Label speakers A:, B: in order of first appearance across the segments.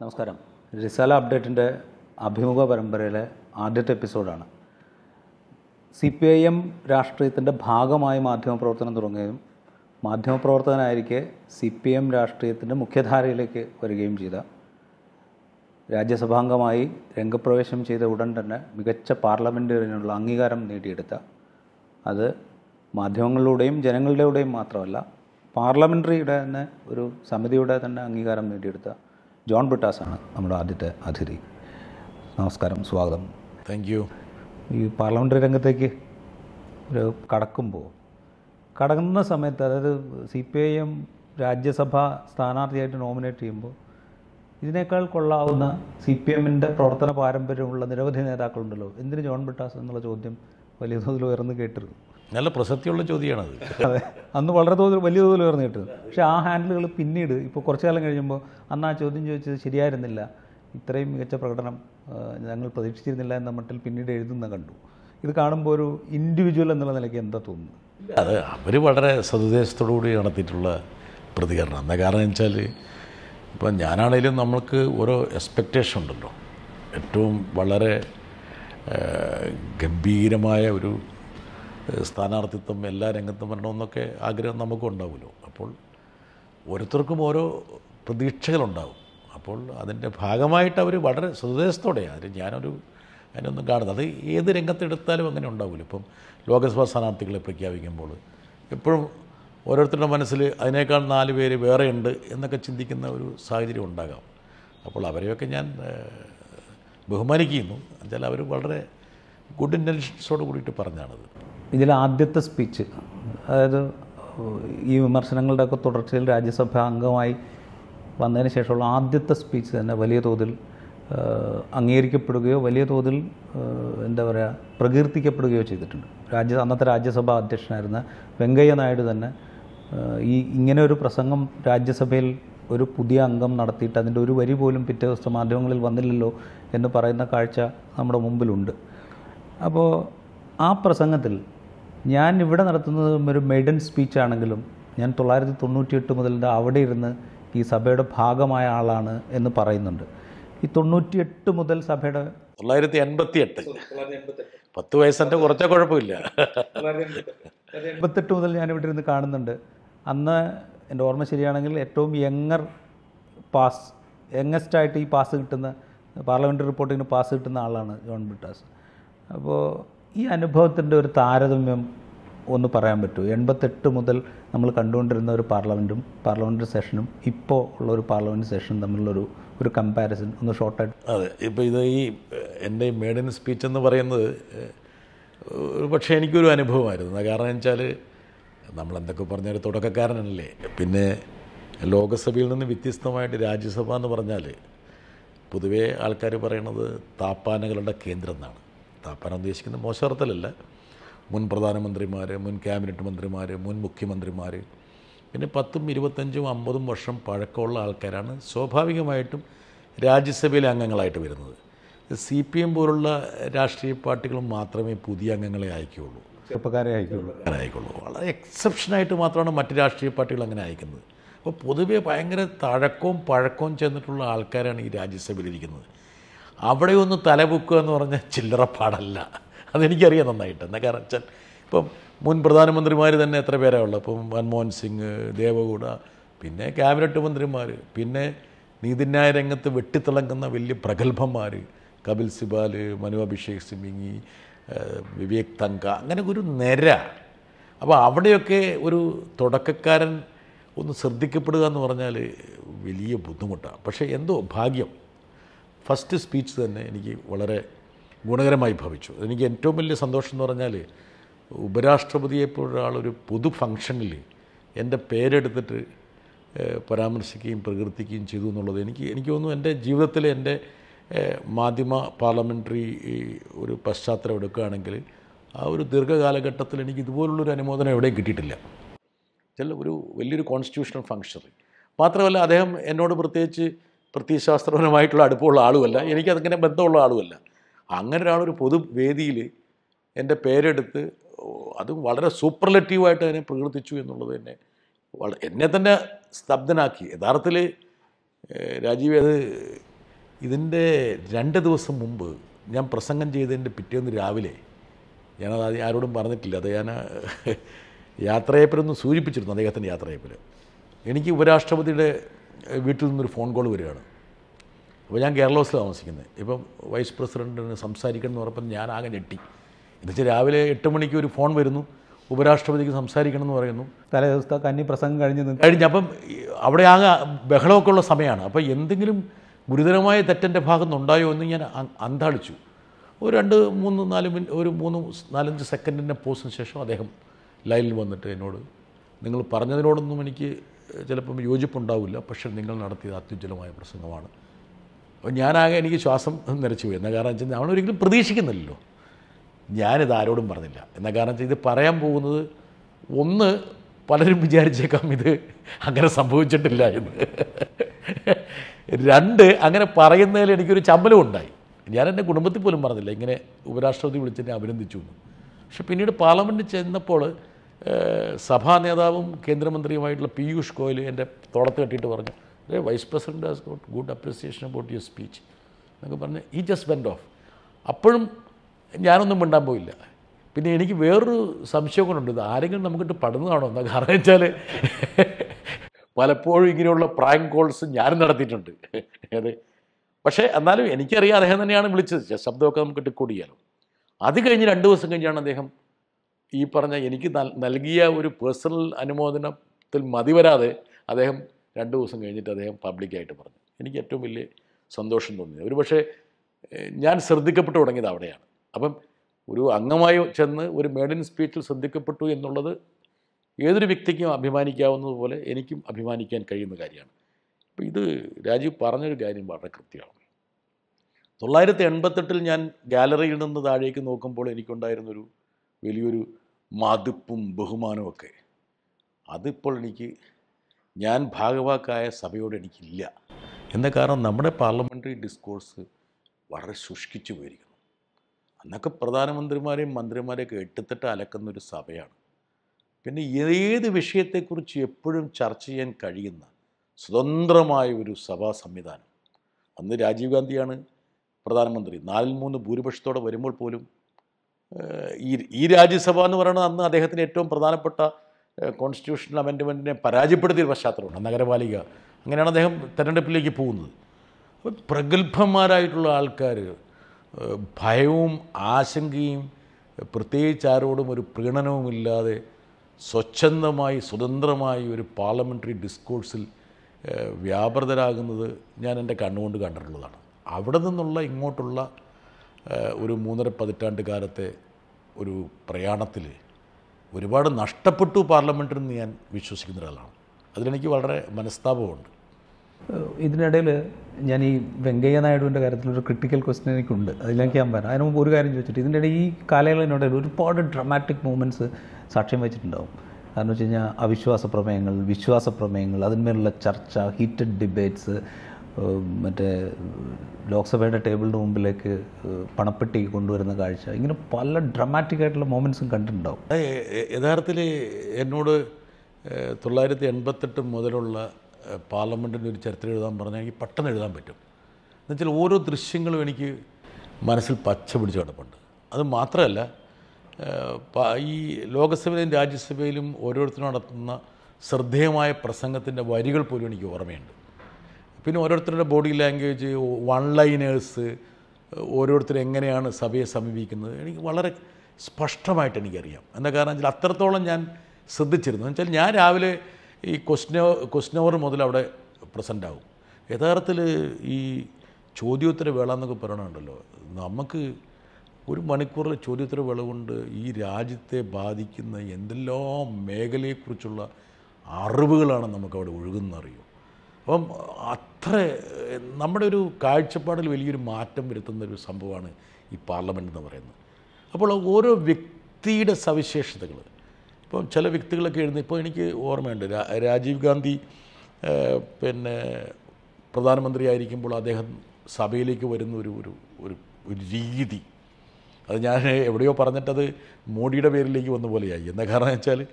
A: നമസ്കാരം. റിസാല അപ്ഡേറ്റിന്റെ അഭിമുഖ പരമ്പരയിലെ ആദ്യത്തെ എപ്പിസോഡാണ്. സി പി ഐ എം രാഷ്ട്രീയത്തിന്റെ ഭാഗമായി മാധ്യമപ്രവർത്തനം തുടങ്ങുകയും മാധ്യമപ്രവർത്തകനായിരിക്കെ സി പി എം രാഷ്ട്രീയത്തിന്റെ മുഖ്യധാരയിലേക്ക് വരികയും ചെയ്ത രാജ്യസഭാംഗമായി രംഗപ്രവേശം ചെയ്ത ഉടൻ തന്നെ മികച്ച പാർലമെന്റേറിയനുള്ള അംഗീകാരം നേടിയെടുത്ത അത് മാധ്യമങ്ങളിലൂടെയും ജനങ്ങളുടെയും മാത്രമല്ല പാർലമെന്ററിയുടെ തന്നെ ഒരു സമിതിയുടെ തന്നെ അംഗീകാരം നേടിയെടുത്ത ജോൺ ബ്രിട്ടാസാണ് നമ്മുടെ ആദ്യത്തെ അതിഥി. നമസ്കാരം സ്വാഗതം.
B: താങ്ക് യു
A: ഈ പാർലമെന്ററി രംഗത്തേക്ക് ഒരു കടക്കുമ്പോൾ കടക്കുന്ന സമയത്ത് അതായത് C P I M Rajya Sabha സ്ഥാനാർത്ഥിയായിട്ട് നോമിനേറ്റ് ചെയ്യുമ്പോൾ ഇതിനേക്കാൾ കൊള്ളാവുന്ന സി പി എമ്മിന്റെ പ്രവർത്തന പാരമ്പര്യമുള്ള നിരവധി നേതാക്കളുണ്ടല്ലോ. എന്തിന് ജോൺ ബ്രിട്ടാസ് എന്നുള്ള ചോദ്യം വലിയ തോതിൽ ഉയർന്നു കേട്ടിരുന്നു?
B: നല്ല പ്രസക്തിയുള്ള ചോദ്യമാണത്.
A: അതെ. അന്ന് വളരെ തോതിൽ വലിയ തോതിൽ ഉയർന്നിട്ട് പക്ഷേ ആ ഹാൻഡിലുകൾ പിന്നീട് ഇപ്പോൾ കുറച്ചു കാലം കഴിയുമ്പോൾ അന്ന് ആ ചോദ്യം ചോദിച്ചത് ശരിയായിരുന്നില്ല. ഇത്രയും മികച്ച പ്രകടനം ഞങ്ങൾ പ്രതീക്ഷിച്ചിരുന്നില്ല എന്ന മട്ടിൽ പിന്നീട് എഴുതുന്ന കണ്ടു. ഇത് കാണുമ്പോൾ ഒരു ഇൻഡിവിജ്വൽ എന്നുള്ള നിലയ്ക്ക് എന്താ തോന്നുന്നത്?
B: അത് അവർ വളരെ സതുദ്ദേശത്തോടു കൂടി നടത്തിയിട്ടുള്ള പ്രതികരണം. എന്താ കാരണം വെച്ചാൽ ഇപ്പം ഞാനാണേലും നമ്മൾക്ക് ഓരോ എക്സ്പെക്റ്റേഷൻ ഉണ്ടല്ലോ. ഏറ്റവും വളരെ ഗംഭീരമായ ഒരു സ്ഥാനാർത്ഥിത്വം എല്ലാ രംഗത്തും വരണമെന്നൊക്കെ ആഗ്രഹം നമുക്കും ഉണ്ടാവുമല്ലോ അപ്പോൾ ഓരോരുത്തർക്കും ഓരോ പ്രതീക്ഷകളുണ്ടാവും. അപ്പോൾ അതിന്റെ ഭാഗമായിട്ട് അവർ വളരെ സതുദ്ദേശത്തോടെയാണ് അത് ഞാനൊരു അതിനൊന്നും കാണുന്നത് അത് ഏത് രംഗത്തെടുത്താലും അങ്ങനെ ഉണ്ടാവില്ല. ഇപ്പം ലോകസഭാ സ്ഥാനാർത്ഥികളെ പ്രഖ്യാപിക്കുമ്പോൾ എപ്പോഴും ഓരോരുത്തരുടെ മനസ്സിൽ അതിനേക്കാൾ നാല് പേര് വേറെയുണ്ട് എന്നൊക്കെ ചിന്തിക്കുന്ന ഒരു സാഹചര്യം ഉണ്ടാകാം. അപ്പോൾ അവരെയൊക്കെ ഞാൻ ബഹുമാനിക്കുന്നു. എന്നുവെച്ചാൽ അവർ വളരെ ഗുഡ് ഇന്റൻഷൻസോട് കൂടിയിട്ട് പറഞ്ഞാണത്.
A: ഇതിൽ ആദ്യത്തെ സ്പീച്ച് അതായത് ഈ വിമർശനങ്ങളുടെയൊക്കെ തുടർച്ചയിൽ രാജ്യസഭ അംഗമായി വന്നതിന് ശേഷമുള്ള ആദ്യത്തെ സ്പീച്ച് തന്നെ വലിയ തോതിൽ അംഗീകരിക്കപ്പെടുകയോ വലിയ തോതിൽ എന്താ പറയുക പ്രകീർത്തിക്കപ്പെടുകയോ ചെയ്തിട്ടുണ്ട്. രാജ്യ അന്നത്തെ രാജ്യസഭാ അധ്യക്ഷനായിരുന്ന വെങ്കയ്യ നായിഡു തന്നെ ഈ ഇങ്ങനെ ഒരു പ്രസംഗം രാജ്യസഭയിൽ ഒരു പുതിയ അംഗം നടത്തിയിട്ട് അതിന്റെ ഒരു വരി പോലും പിറ്റേ ദിവസം മാധ്യമങ്ങളിൽ വന്നില്ലല്ലോ എന്ന് പറയുന്ന കാഴ്ച നമ്മുടെ മുമ്പിലുണ്ട്. അപ്പോൾ ആ പ്രസംഗത്തിൽ ഞാൻ ഇവിടെ നടത്തുന്നത് ഒരു മെയ്ഡൻ സ്പീച്ച് ആണെങ്കിലും ഞാൻ തൊള്ളായിരത്തി തൊണ്ണൂറ്റിയെട്ട് മുതൽ അവിടെ ഇരുന്ന് ഈ സഭയുടെ ഭാഗമായ ആളാണ് എന്ന് പറയുന്നുണ്ട്. ഈ തൊണ്ണൂറ്റിയെട്ട് മുതൽ സഭയുടെ
B: തൊള്ളായിരത്തി എൺപത്തി എട്ട് പത്ത് വയസ്സിന്റെ കുറച്ച കുഴപ്പമില്ല.
A: എൺപത്തെട്ട് മുതൽ ഞാൻ ഇവിടെ ഇരുന്ന് കാണുന്നുണ്ട്. അന്ന് എന്റെ ഓർമ്മ ശരിയാണെങ്കിൽ ഏറ്റവും യങ്ങർ പാസ് യങ്ങസ്റ്റ് ആയിട്ട് ഈ പാസ് കിട്ടുന്ന പാർലമെന്ററി റിപ്പോർട്ടിങ്ങിന് പാസ് കിട്ടുന്ന ആളാണ് ജോൺ ബ്രിട്ടാസ്. അപ്പോൾ ഈ അനുഭവത്തിന്റെ ഒരു താരതമ്യം ഒന്ന് പറയാൻ പറ്റുമോ എൺപത്തെട്ട് മുതൽ നമ്മൾ കണ്ടുകൊണ്ടിരുന്ന ഒരു പാർലമെന്റും പാർലമെന്റ് സെഷനും ഇപ്പോൾ ഉള്ള ഒരു പാർലമെന്റ് സെഷനും തമ്മിലുള്ളൊരു ഒരു കമ്പാരിസൺ ഒന്ന് ഷോർട്ടായിട്ട്
B: അതെ. ഇപ്പോൾ ഇത് ഈ എന്റെ ഇൻ സ്പീച്ച് എന്ന് പറയുന്നത് പക്ഷേ എനിക്കൊരു അനുഭവമായിരുന്നു. കാരണം വെച്ചാൽ നമ്മൾ എന്തൊക്കെ പറഞ്ഞാൽ തുടക്കക്കാരനല്ലേ. പിന്നെ ലോകസഭയിൽ നിന്ന് വ്യത്യസ്തമായിട്ട് രാജ്യസഭ എന്ന് പറഞ്ഞാൽ പൊതുവേ ആൾക്കാർ പറയണത് താപ്പാനകളുടെ കേന്ദ്രം എന്നാണ്. താപ്പാന ഉദ്ദേശിക്കുന്നത് മോശർത്തലല്ല മുൻ പ്രധാനമന്ത്രിമാർ മുൻ ക്യാബിനറ്റ് മന്ത്രിമാർ മുൻ മുഖ്യമന്ത്രിമാർ പിന്നെ പത്തും ഇരുപത്തഞ്ചും അമ്പതും വർഷം പഴക്കമുള്ള ആൾക്കാരാണ് സ്വാഭാവികമായിട്ടും രാജ്യസഭയിലെ അംഗങ്ങളായിട്ട് വരുന്നത്. സി പി എം പോലുള്ള രാഷ്ട്രീയ പാർട്ടികൾ മാത്രമേ പുതിയ അംഗങ്ങളെ അയക്കുകയുള്ളൂ.
A: ചെറുപ്പക്കാരെ അയക്കുള്ളൂ
B: അങ്ങനെ ആയിക്കോളൂ വളരെ എക്സെപ്ഷനായിട്ട് മാത്രമാണ് മറ്റ് രാഷ്ട്രീയ പാർട്ടികൾ അങ്ങനെ അയക്കുന്നത്. അപ്പോൾ പൊതുവേ ഭയങ്കര തഴക്കവും പഴക്കവും ചെന്നിട്ടുള്ള ആൾക്കാരാണ് ഈ രാജ്യസഭയിലിരിക്കുന്നത് അവിടെ ഒന്ന് തലപൊക്കുക എന്ന് പറഞ്ഞാൽ ചില്ലറ പാടല്ല. അതെനിക്കറിയാം നന്നായിട്ട്. എന്നാൽ കാരണം വെച്ചാൽ ഇപ്പം മുൻ പ്രധാനമന്ത്രിമാർ തന്നെ എത്ര പേരാണ് ഉള്ളത്? ഇപ്പം മൻമോഹൻ സിംഗ് ദേവഗൗഡ പിന്നെ ക്യാബിനറ്റ് മന്ത്രിമാർ പിന്നെ നീതിന്യായ രംഗത്ത് വെട്ടിത്തിളങ്ങുന്ന വലിയ പ്രഗത്ഭന്മാർ കപിൽ സിബാൽ മനു അഭിഷേക് സിമിങ്ങി വിവേക് തങ്ക അങ്ങനെ ഒരു നിര. അപ്പോൾ അവിടെയൊക്കെ ഒരു തുടക്കക്കാരൻ ഒന്ന് ശ്രദ്ധിക്കപ്പെടുക എന്ന് പറഞ്ഞാൽ വലിയ ബുദ്ധിമുട്ടാണ് പക്ഷേ എന്തോ ഭാഗ്യം. ഫസ്റ്റ് സ്പീച്ച് തന്നെ എനിക്ക് വളരെ ഗുണകരമായി ഭവിച്ചു. എനിക്ക് ഏറ്റവും വലിയ സന്തോഷം എന്ന് പറഞ്ഞാൽ ഉപരാഷ്ട്രപതിയെപ്പോഴൊരാളൊരു പൊതു ഫംഗ്ഷനിൽ എന്റെ പേരെടുത്തിട്ട് പരാമർശിക്കുകയും പ്രകീർത്തിക്കുകയും ചെയ്തു എന്നുള്ളത് എനിക്ക് എനിക്ക് തോന്നുന്നു എന്റെ ജീവിതത്തിൽ എന്റെ മാധ്യമ പാർലമെന്ററി ഒരു പശ്ചാത്തലം എടുക്കുകയാണെങ്കിൽ ആ ഒരു ദീർഘകാലഘട്ടത്തിൽ എനിക്ക് ഇതുപോലുള്ളൊരു അനുമോദനം എവിടെയും കിട്ടിയിട്ടില്ല. ചില ഒരു വലിയൊരു കോൺസ്റ്റിറ്റ്യൂഷണൽ ഫംഗ്ഷൻ മാത്രമല്ല അദ്ദേഹം എന്നോട് പ്രത്യേകിച്ച് പ്രത്യയശാസ്ത്രപരമായിട്ടുള്ള അടുപ്പമുള്ള ആളുമല്ല. എനിക്കതങ്ങനെ ബന്ധമുള്ള ആളുമല്ല. അങ്ങനെ ഒരാളൊരു പൊതുവേദിയിൽ എന്റെ പേരെടുത്ത് അത് വളരെ സൂപ്പർലറ്റീവായിട്ട് അതിനെ പ്രകീർത്തിച്ചു എന്നുള്ളത് തന്നെ എന്നെ തന്നെ സ്തബ്ധനാക്കി. യഥാർത്ഥത്തിൽ രാജീവ് അത് ഇതിന്റെ രണ്ട് ദിവസം മുമ്പ് ഞാൻ പ്രസംഗം ചെയ്തതിന്റെ പിറ്റേന്ന് രാവിലെ ഞാനത് ആദ്യം ആരോടും പറഞ്ഞിട്ടില്ല. അത് ഞാൻ യാത്രയപ്പിലൊന്ന് സൂചിപ്പിച്ചിരുന്നു. അദ്ദേഹത്തിന്റെ യാത്രയപ്പിൽ എനിക്ക് ഉപരാഷ്ട്രപതിയുടെ വീട്ടിൽ നിന്നൊരു ഫോൺ കോൾ വരികയാണ്. അപ്പോൾ ഞാൻ കേരള ഹൗസിൽ താമസിക്കുന്നത്. ഇപ്പം വൈസ് പ്രസിഡന്റിന് സംസാരിക്കണം എന്ന് പറഞ്ഞപ്പോൾ ഞാൻ ആകെ ഞെട്ടി. എന്നുവെച്ചാൽ രാവിലെ എട്ട് മണിക്ക് ഒരു ഫോൺ വരുന്നു. ഉപരാഷ്ട്രപതിക്ക് സംസാരിക്കണം എന്ന് പറയുന്നു.
A: തലേ ദിവസത്തെ കന്നി പ്രസംഗം കഴിഞ്ഞ്
B: കഴിഞ്ഞ് അപ്പം അവിടെ ആകെ ബഹളമൊക്കെ ഉള്ള സമയമാണ്. അപ്പോൾ എന്തെങ്കിലും ഗുരുതരമായ തെറ്റന്റെ ഭാഗത്തുനിന്നുണ്ടായോ എന്ന് ഞാൻ അന്താളിച്ചു. ഒരു രണ്ട് മൂന്ന് നാല് മിനിറ്റ് ഒരു മൂന്ന് നാലഞ്ച് സെക്കൻഡിന്റെ പോസ്റ്റിന് ശേഷം അദ്ദേഹം ലൈനിൽ വന്നിട്ട് എന്നോട് നിങ്ങൾ പറഞ്ഞതിനോടൊന്നും എനിക്ക് ചിലപ്പം യോജിപ്പുണ്ടാവില്ല പക്ഷേ നിങ്ങൾ നടത്തിയത് അത്യുജ്വലമായ പ്രസംഗമാണ്. അപ്പോൾ ഞാനാകെ എനിക്ക് ശ്വാസം നിരച്ചു പോയി. എന്നാൽ കാരണം വെച്ചാൽ ഒരിക്കലും പ്രതീക്ഷിക്കുന്നില്ലല്ലോ. ഞാനിത് ആരോടും പറഞ്ഞില്ല. എന്നാൽ കാരണം വെച്ചാൽ ഇത് പറയാൻ പോകുന്നത് ഒന്ന് പലരും വിചാരിച്ചേക്കാം ഇത് അങ്ങനെ സംഭവിച്ചിട്ടില്ല എന്ന്. രണ്ട് അങ്ങനെ പറയുന്നതിൽ എനിക്കൊരു ചമ്മലും ഉണ്ടായി. ഞാൻ എന്റെ കുടുംബത്തിൽ പോലും പറഞ്ഞില്ല. ഇങ്ങനെ ഉപരാഷ്ട്രപതി വിളിച്ചെന്നെ അഭിനന്ദിച്ചു പക്ഷെ പിന്നീട് പാർലമെന്റിൽ ചെന്നപ്പോൾ സഭാ നേതാവും കേന്ദ്രമന്ത്രിയുമായിട്ടുള്ള പീയൂഷ് ഗോയൽ എന്റെ തോളത്ത് കെട്ടിയിട്ട് പറഞ്ഞു അതെ vice president has got good appreciation about your speech എന്നൊക്കെ പറഞ്ഞ് ഈ ജസ്റ്റ് ബെൻഡ് ഓഫ് അപ്പോഴും ഞാനൊന്നും മിണ്ടാൻ പോയില്ല. പിന്നെ എനിക്ക് വേറൊരു സംശയം കൊണ്ടുണ്ട് ഇത് ആരെങ്കിലും നമുക്കിട്ട് പടുന്നതാണോ? എന്താ കാരണം വെച്ചാൽ പലപ്പോഴും ഇങ്ങനെയുള്ള പ്രാങ്ക് കോൾസ് ഞാനും നടത്തിയിട്ടുണ്ട്. അതെ. പക്ഷേ എന്നാലും എനിക്കറിയാം അദ്ദേഹം തന്നെയാണ് വിളിച്ചത്. ശബ്ദമൊക്കെ നമുക്ക് ടിക്കോഡ് ചെയ്യാലോ അത് കഴിഞ്ഞ് രണ്ട് ദിവസം കഴിഞ്ഞാണ് അദ്ദേഹം ഈ പറഞ്ഞ എനിക്ക് നൽ- നൽകിയ ഒരു പേഴ്സണൽ അനുമോദനത്തിൽ മതി വരാതെ അദ്ദേഹം രണ്ട് ദിവസം കഴിഞ്ഞിട്ട് അദ്ദേഹം പബ്ലിക്കായിട്ട് പറഞ്ഞു. എനിക്ക് ഏറ്റവും വലിയ സന്തോഷം തോന്നി ഒരു പക്ഷേ ഞാൻ ശ്രദ്ധിക്കപ്പെട്ടു തുടങ്ങിയത് അവിടെയാണ്. അപ്പം ഒരു അംഗമായി ചെന്ന് ഒരു മേഡൻ സ്പീച്ചിൽ ശ്രദ്ധിക്കപ്പെട്ടു എന്നുള്ളത് ഏതൊരു വ്യക്തിക്കും അഭിമാനിക്കാവുന്നതുപോലെ എനിക്കും അഭിമാനിക്കാൻ കഴിയുന്ന കാര്യമാണ്. അപ്പോൾ ഇത് രാജീവ് പറഞ്ഞൊരു കാര്യം വളരെ കൃത്യമാണ്. തൊള്ളായിരത്തി എൺപത്തെട്ടിൽ ഞാൻ ഗാലറിയിൽ നിന്ന് താഴേക്ക് നോക്കുമ്പോൾ എനിക്കുണ്ടായിരുന്നൊരു വലിയൊരു മതിപ്പും ബഹുമാനവും ഒക്കെ അതിപ്പോൾ എനിക്ക് ഞാൻ ഭാഗവാക്കായ സഭയോട് എനിക്കില്ല. എന്ന കാരണം? നമ്മുടെ പാർലമെന്ററി ഡിസ്കോഴ്സ് വളരെ ശുഷ്കിച്ചു പോയിരിക്കുന്നു. അന്നൊക്കെ പ്രധാനമന്ത്രിമാരെയും മന്ത്രിമാരെയൊക്കെ അലക്കുന്ന ഒരു സഭയാണ്. പിന്നെ ഏത് വിഷയത്തെക്കുറിച്ച് എപ്പോഴും ചർച്ച ചെയ്യാൻ കഴിയുന്ന സ്വതന്ത്രമായ ഒരു സഭാ സംവിധാനം. അന്ന് രാജീവ് ഗാന്ധിയാണ് പ്രധാനമന്ത്രി. നാലിൽ മൂന്ന് ഭൂരിപക്ഷത്തോടെ വരുമ്പോൾ പോലും ഈ ഈ രാജ്യസഭ എന്ന് പറയുന്നത് അന്ന് അദ്ദേഹത്തിന് ഏറ്റവും പ്രധാനപ്പെട്ട കോൺസ്റ്റിറ്റ്യൂഷണൽ അമെൻഡ്മെന്റിനെ പരാജയപ്പെടുത്തിയ ഒരു പശ്ചാത്തലമുണ്ട്. നഗരപാലിക. അങ്ങനെയാണ് അദ്ദേഹം തെരഞ്ഞെടുപ്പിലേക്ക് പോകുന്നത്. അപ്പോൾ പ്രഗത്ഭന്മാരായിട്ടുള്ള ആൾക്കാർ ഭയവും ആശങ്കയും പ്രത്യേകിച്ച് ആരോടും ഒരു പ്രീണനവുമില്ലാതെ സ്വച്ഛന്തമായി സ്വതന്ത്രമായി ഒരു പാർലമെന്ററി ഡിസ്കോഴ്സിൽ വ്യാപൃതരാകുന്നത് ഞാൻ എന്റെ കണ്ണുകൊണ്ട് കണ്ടിട്ടുള്ളതാണ്. അവിടെ നിന്നുള്ള ഇങ്ങോട്ടുള്ള ഒരു മൂന്നര പതിറ്റാണ്ട് കാലത്തെ ഒരു പ്രയാണത്തിൽ ഒരുപാട് നഷ്ടപ്പെട്ടു പാർലമെന്റിൽ നിന്ന് ഞാൻ വിശ്വസിക്കുന്ന ഒരാളാണ്. അതിലെനിക്ക് വളരെ മനസ്താപമുണ്ട്.
A: ഇതിനിടയിൽ ഞാൻ ഈ വെങ്കയ്യ നായിഡുവിന്റെ കാര്യത്തിലൊരു ക്രിട്ടിക്കൽ ക്വസ്റ്റ്യൻ എനിക്കുണ്ട്. അതിലേക്ക് ഞാൻ പറയാം അതിന് മുമ്പ് ഒരു കാര്യം ചോദിച്ചിട്ട് ഇതിന്റെ ഇടയിൽ ഈ കാലയളവിനിടയിൽ ഒരുപാട് ഡ്രമാറ്റിക് മൂമെന്റ്സ് സാക്ഷ്യം വഹിച്ചിട്ടുണ്ടാവും കാരണം വെച്ച് കഴിഞ്ഞാൽ അവിശ്വാസ പ്രമേയങ്ങൾ വിശ്വാസ പ്രമേയങ്ങൾ അതിന്മേലുള്ള ചർച്ച ഹീറ്റഡ് ഡിബേറ്റ്സ് മറ്റേ ലോക്സഭയുടെ ടേബിളിന് മുമ്പിലേക്ക് പണപ്പെട്ടി കൊണ്ടുവരുന്ന കാഴ്ച. ഇങ്ങനെ പല ഡ്രമാറ്റിക് ആയിട്ടുള്ള മൊമെൻസും കണ്ടിട്ടുണ്ടാവും.
B: യഥാർത്ഥത്തിൽ എന്നോട് തൊള്ളായിരത്തി എൺപത്തെട്ട് മുതലുള്ള പാർലമെന്റിന്റെ ഒരു ചരിത്രം എഴുതാൻ പറഞ്ഞാൽ എനിക്ക് പെട്ടെന്ന് എഴുതാൻ പറ്റും. എന്നുവെച്ചാൽ ഓരോ ദൃശ്യങ്ങളും എനിക്ക് മനസ്സിൽ പച്ച പിടിച്ച് കിടപ്പുണ്ട്. അത് മാത്രമല്ല ഈ ലോകസഭയിലും രാജ്യസഭയിലും ഓരോരുത്തരും നടത്തുന്ന ശ്രദ്ധേയമായ പ്രസംഗത്തിന്റെ വരികൾ പോലും എനിക്ക് ഓർമ്മയുണ്ട്. പിന്നെ ഓരോരുത്തരുടെ ബോഡി ലാംഗ്വേജ് വൺ ലൈനേഴ്സ് ഓരോരുത്തർ എങ്ങനെയാണ് സഭയെ സമീപിക്കുന്നത്? എനിക്ക് വളരെ സ്പഷ്ടമായിട്ട് എനിക്കറിയാം. എന്താ കാരണം വെച്ചാൽ അത്രത്തോളം ഞാൻ ശ്രദ്ധിച്ചിരുന്നു. എന്ന് വെച്ചാൽ ഞാൻ രാവിലെ ഈ ക്വസ്റ്റ്യൻ ക്വസ്റ്റ്യൻ മുതൽ അവിടെ പ്രസന്റ് ആകും യഥാർത്ഥത്തിൽ ഈ ചോദ്യോത്തര വേള എന്നൊക്കെ പറയണുണ്ടല്ലോ. നമുക്ക് ഒരു മണിക്കൂറിലെ ചോദ്യോത്തര വേള കൊണ്ട് ഈ രാജ്യത്തെ ബാധിക്കുന്ന എന്തെല്ലാം മേഖലയെക്കുറിച്ചുള്ള അറിവുകളാണ് നമുക്കവിടെ ഒഴുകുന്നറിയും അപ്പം അത്ര നമ്മുടെ ഒരു കാഴ്ചപ്പാടിൽ വലിയൊരു മാറ്റം വരുത്തുന്ന ഒരു സംഭവമാണ് ഈ പാർലമെന്റ് എന്ന് പറയുന്നത്. അപ്പോൾ ഓരോ വ്യക്തിയുടെ സവിശേഷതകൾ. ഇപ്പം ചില വ്യക്തികളൊക്കെ എഴുതുന്ന ഇപ്പോൾ എനിക്ക് ഓർമ്മയുണ്ട് രാജീവ് ഗാന്ധി പിന്നെ പ്രധാനമന്ത്രി ആയിരിക്കുമ്പോൾ അദ്ദേഹം സഭയിലേക്ക് വരുന്ന ഒരു ഒരു ഒരു ഒരു രീതി. അത് ഞാൻ എവിടെയോ പറഞ്ഞിട്ടത് മോഡിയുടെ പേരിലേക്ക് വന്ന പോലെയായി. എന്താ കാരണം വെച്ചാൽ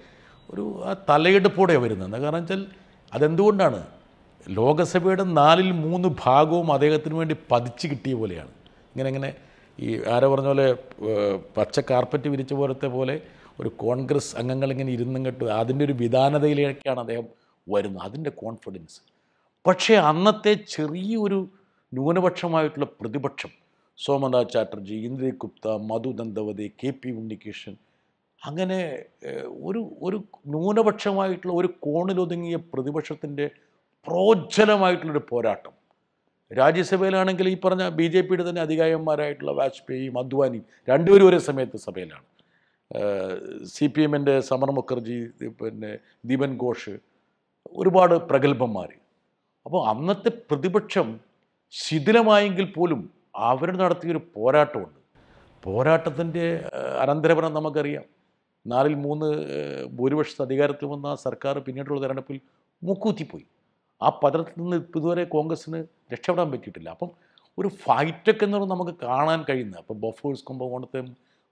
B: ഒരു ആ തലയെടുപ്പോടെയാണ് വരുന്നത്. എന്താ കാരണം വെച്ചാൽ അതെന്തുകൊണ്ടാണ് ലോകസഭയുടെ നാലിൽ മൂന്ന് ഭാഗവും അദ്ദേഹത്തിന് വേണ്ടി പതിച്ച് കിട്ടിയ പോലെയാണ്. ഇങ്ങനെ ഇങ്ങനെ ഈ ആരോ പറഞ്ഞ പോലെ പച്ച കാർപ്പറ്റ് വിരിച്ച പോലത്തെ പോലെ ഒരു കോൺഗ്രസ് അംഗങ്ങൾ ഇങ്ങനെ ഇരുന്നും കെട്ട് അതിന്റെ ഒരു വിധാനതയിലേക്കാണ് അദ്ദേഹം വരുന്നത്. അതിന്റെ കോൺഫിഡൻസ് പക്ഷേ അന്നത്തെ ചെറിയൊരു ന്യൂനപക്ഷമായിട്ടുള്ള പ്രതിപക്ഷം സോമനാഥ് ചാറ്റർജി ഇന്ദ്രി ഗുപ്ത മധു ദന്തവതി കെ പി ഉണ്ണികൃഷ്ണൻ അങ്ങനെ ഒരു ഒരു ന്യൂനപക്ഷമായിട്ടുള്ള ഒരു കോണിലൊതുങ്ങിയ പ്രതിപക്ഷത്തിന്റെ പ്രോജ്വലമായിട്ടുള്ളൊരു പോരാട്ടം. രാജ്യസഭയിലാണെങ്കിൽ ഈ പറഞ്ഞ ബി ജെ പിയുടെ തന്നെ അധികായന്മാരായിട്ടുള്ള വാജ്പേയിയും അദ്വാനിയും രണ്ടുപേരും ഒരേ സമയത്ത് സഭയിലാണ്. സി പി എമ്മിന്റെ സമർ മുഖർജി പിന്നെ ദീപൻ ഘോഷ് ഒരുപാട് പ്രഗത്ഭന്മാർ അപ്പോൾ അന്നത്തെ പ്രതിപക്ഷം ശിഥിലമായെങ്കിൽ പോലും അവർ നടത്തിയൊരു പോരാട്ടമുണ്ട്. പോരാട്ടത്തിന്റെ അനന്തരഫലം നമുക്കറിയാം. നാലിൽ മൂന്ന് ഭൂരിപക്ഷത്തെ ഭൂരിപക്ഷ അധികാരത്തിൽ വന്ന സർക്കാർ പിന്നീടുള്ള തെരഞ്ഞെടുപ്പിൽ മൂക്കൂത്തിപ്പോയി. ആ പദത്തിൽ നിന്ന് ഇതുവരെ കോൺഗ്രസ്സിന് രക്ഷപ്പെടാൻ പറ്റിയിട്ടില്ല. അപ്പം ഒരു ഫൈറ്റൊക്കെ എന്ന് പറഞ്ഞാൽ നമുക്ക് കാണാൻ കഴിയുന്ന അപ്പോൾ ബൊഫേഴ്സ് കുംഭകോണത്തെ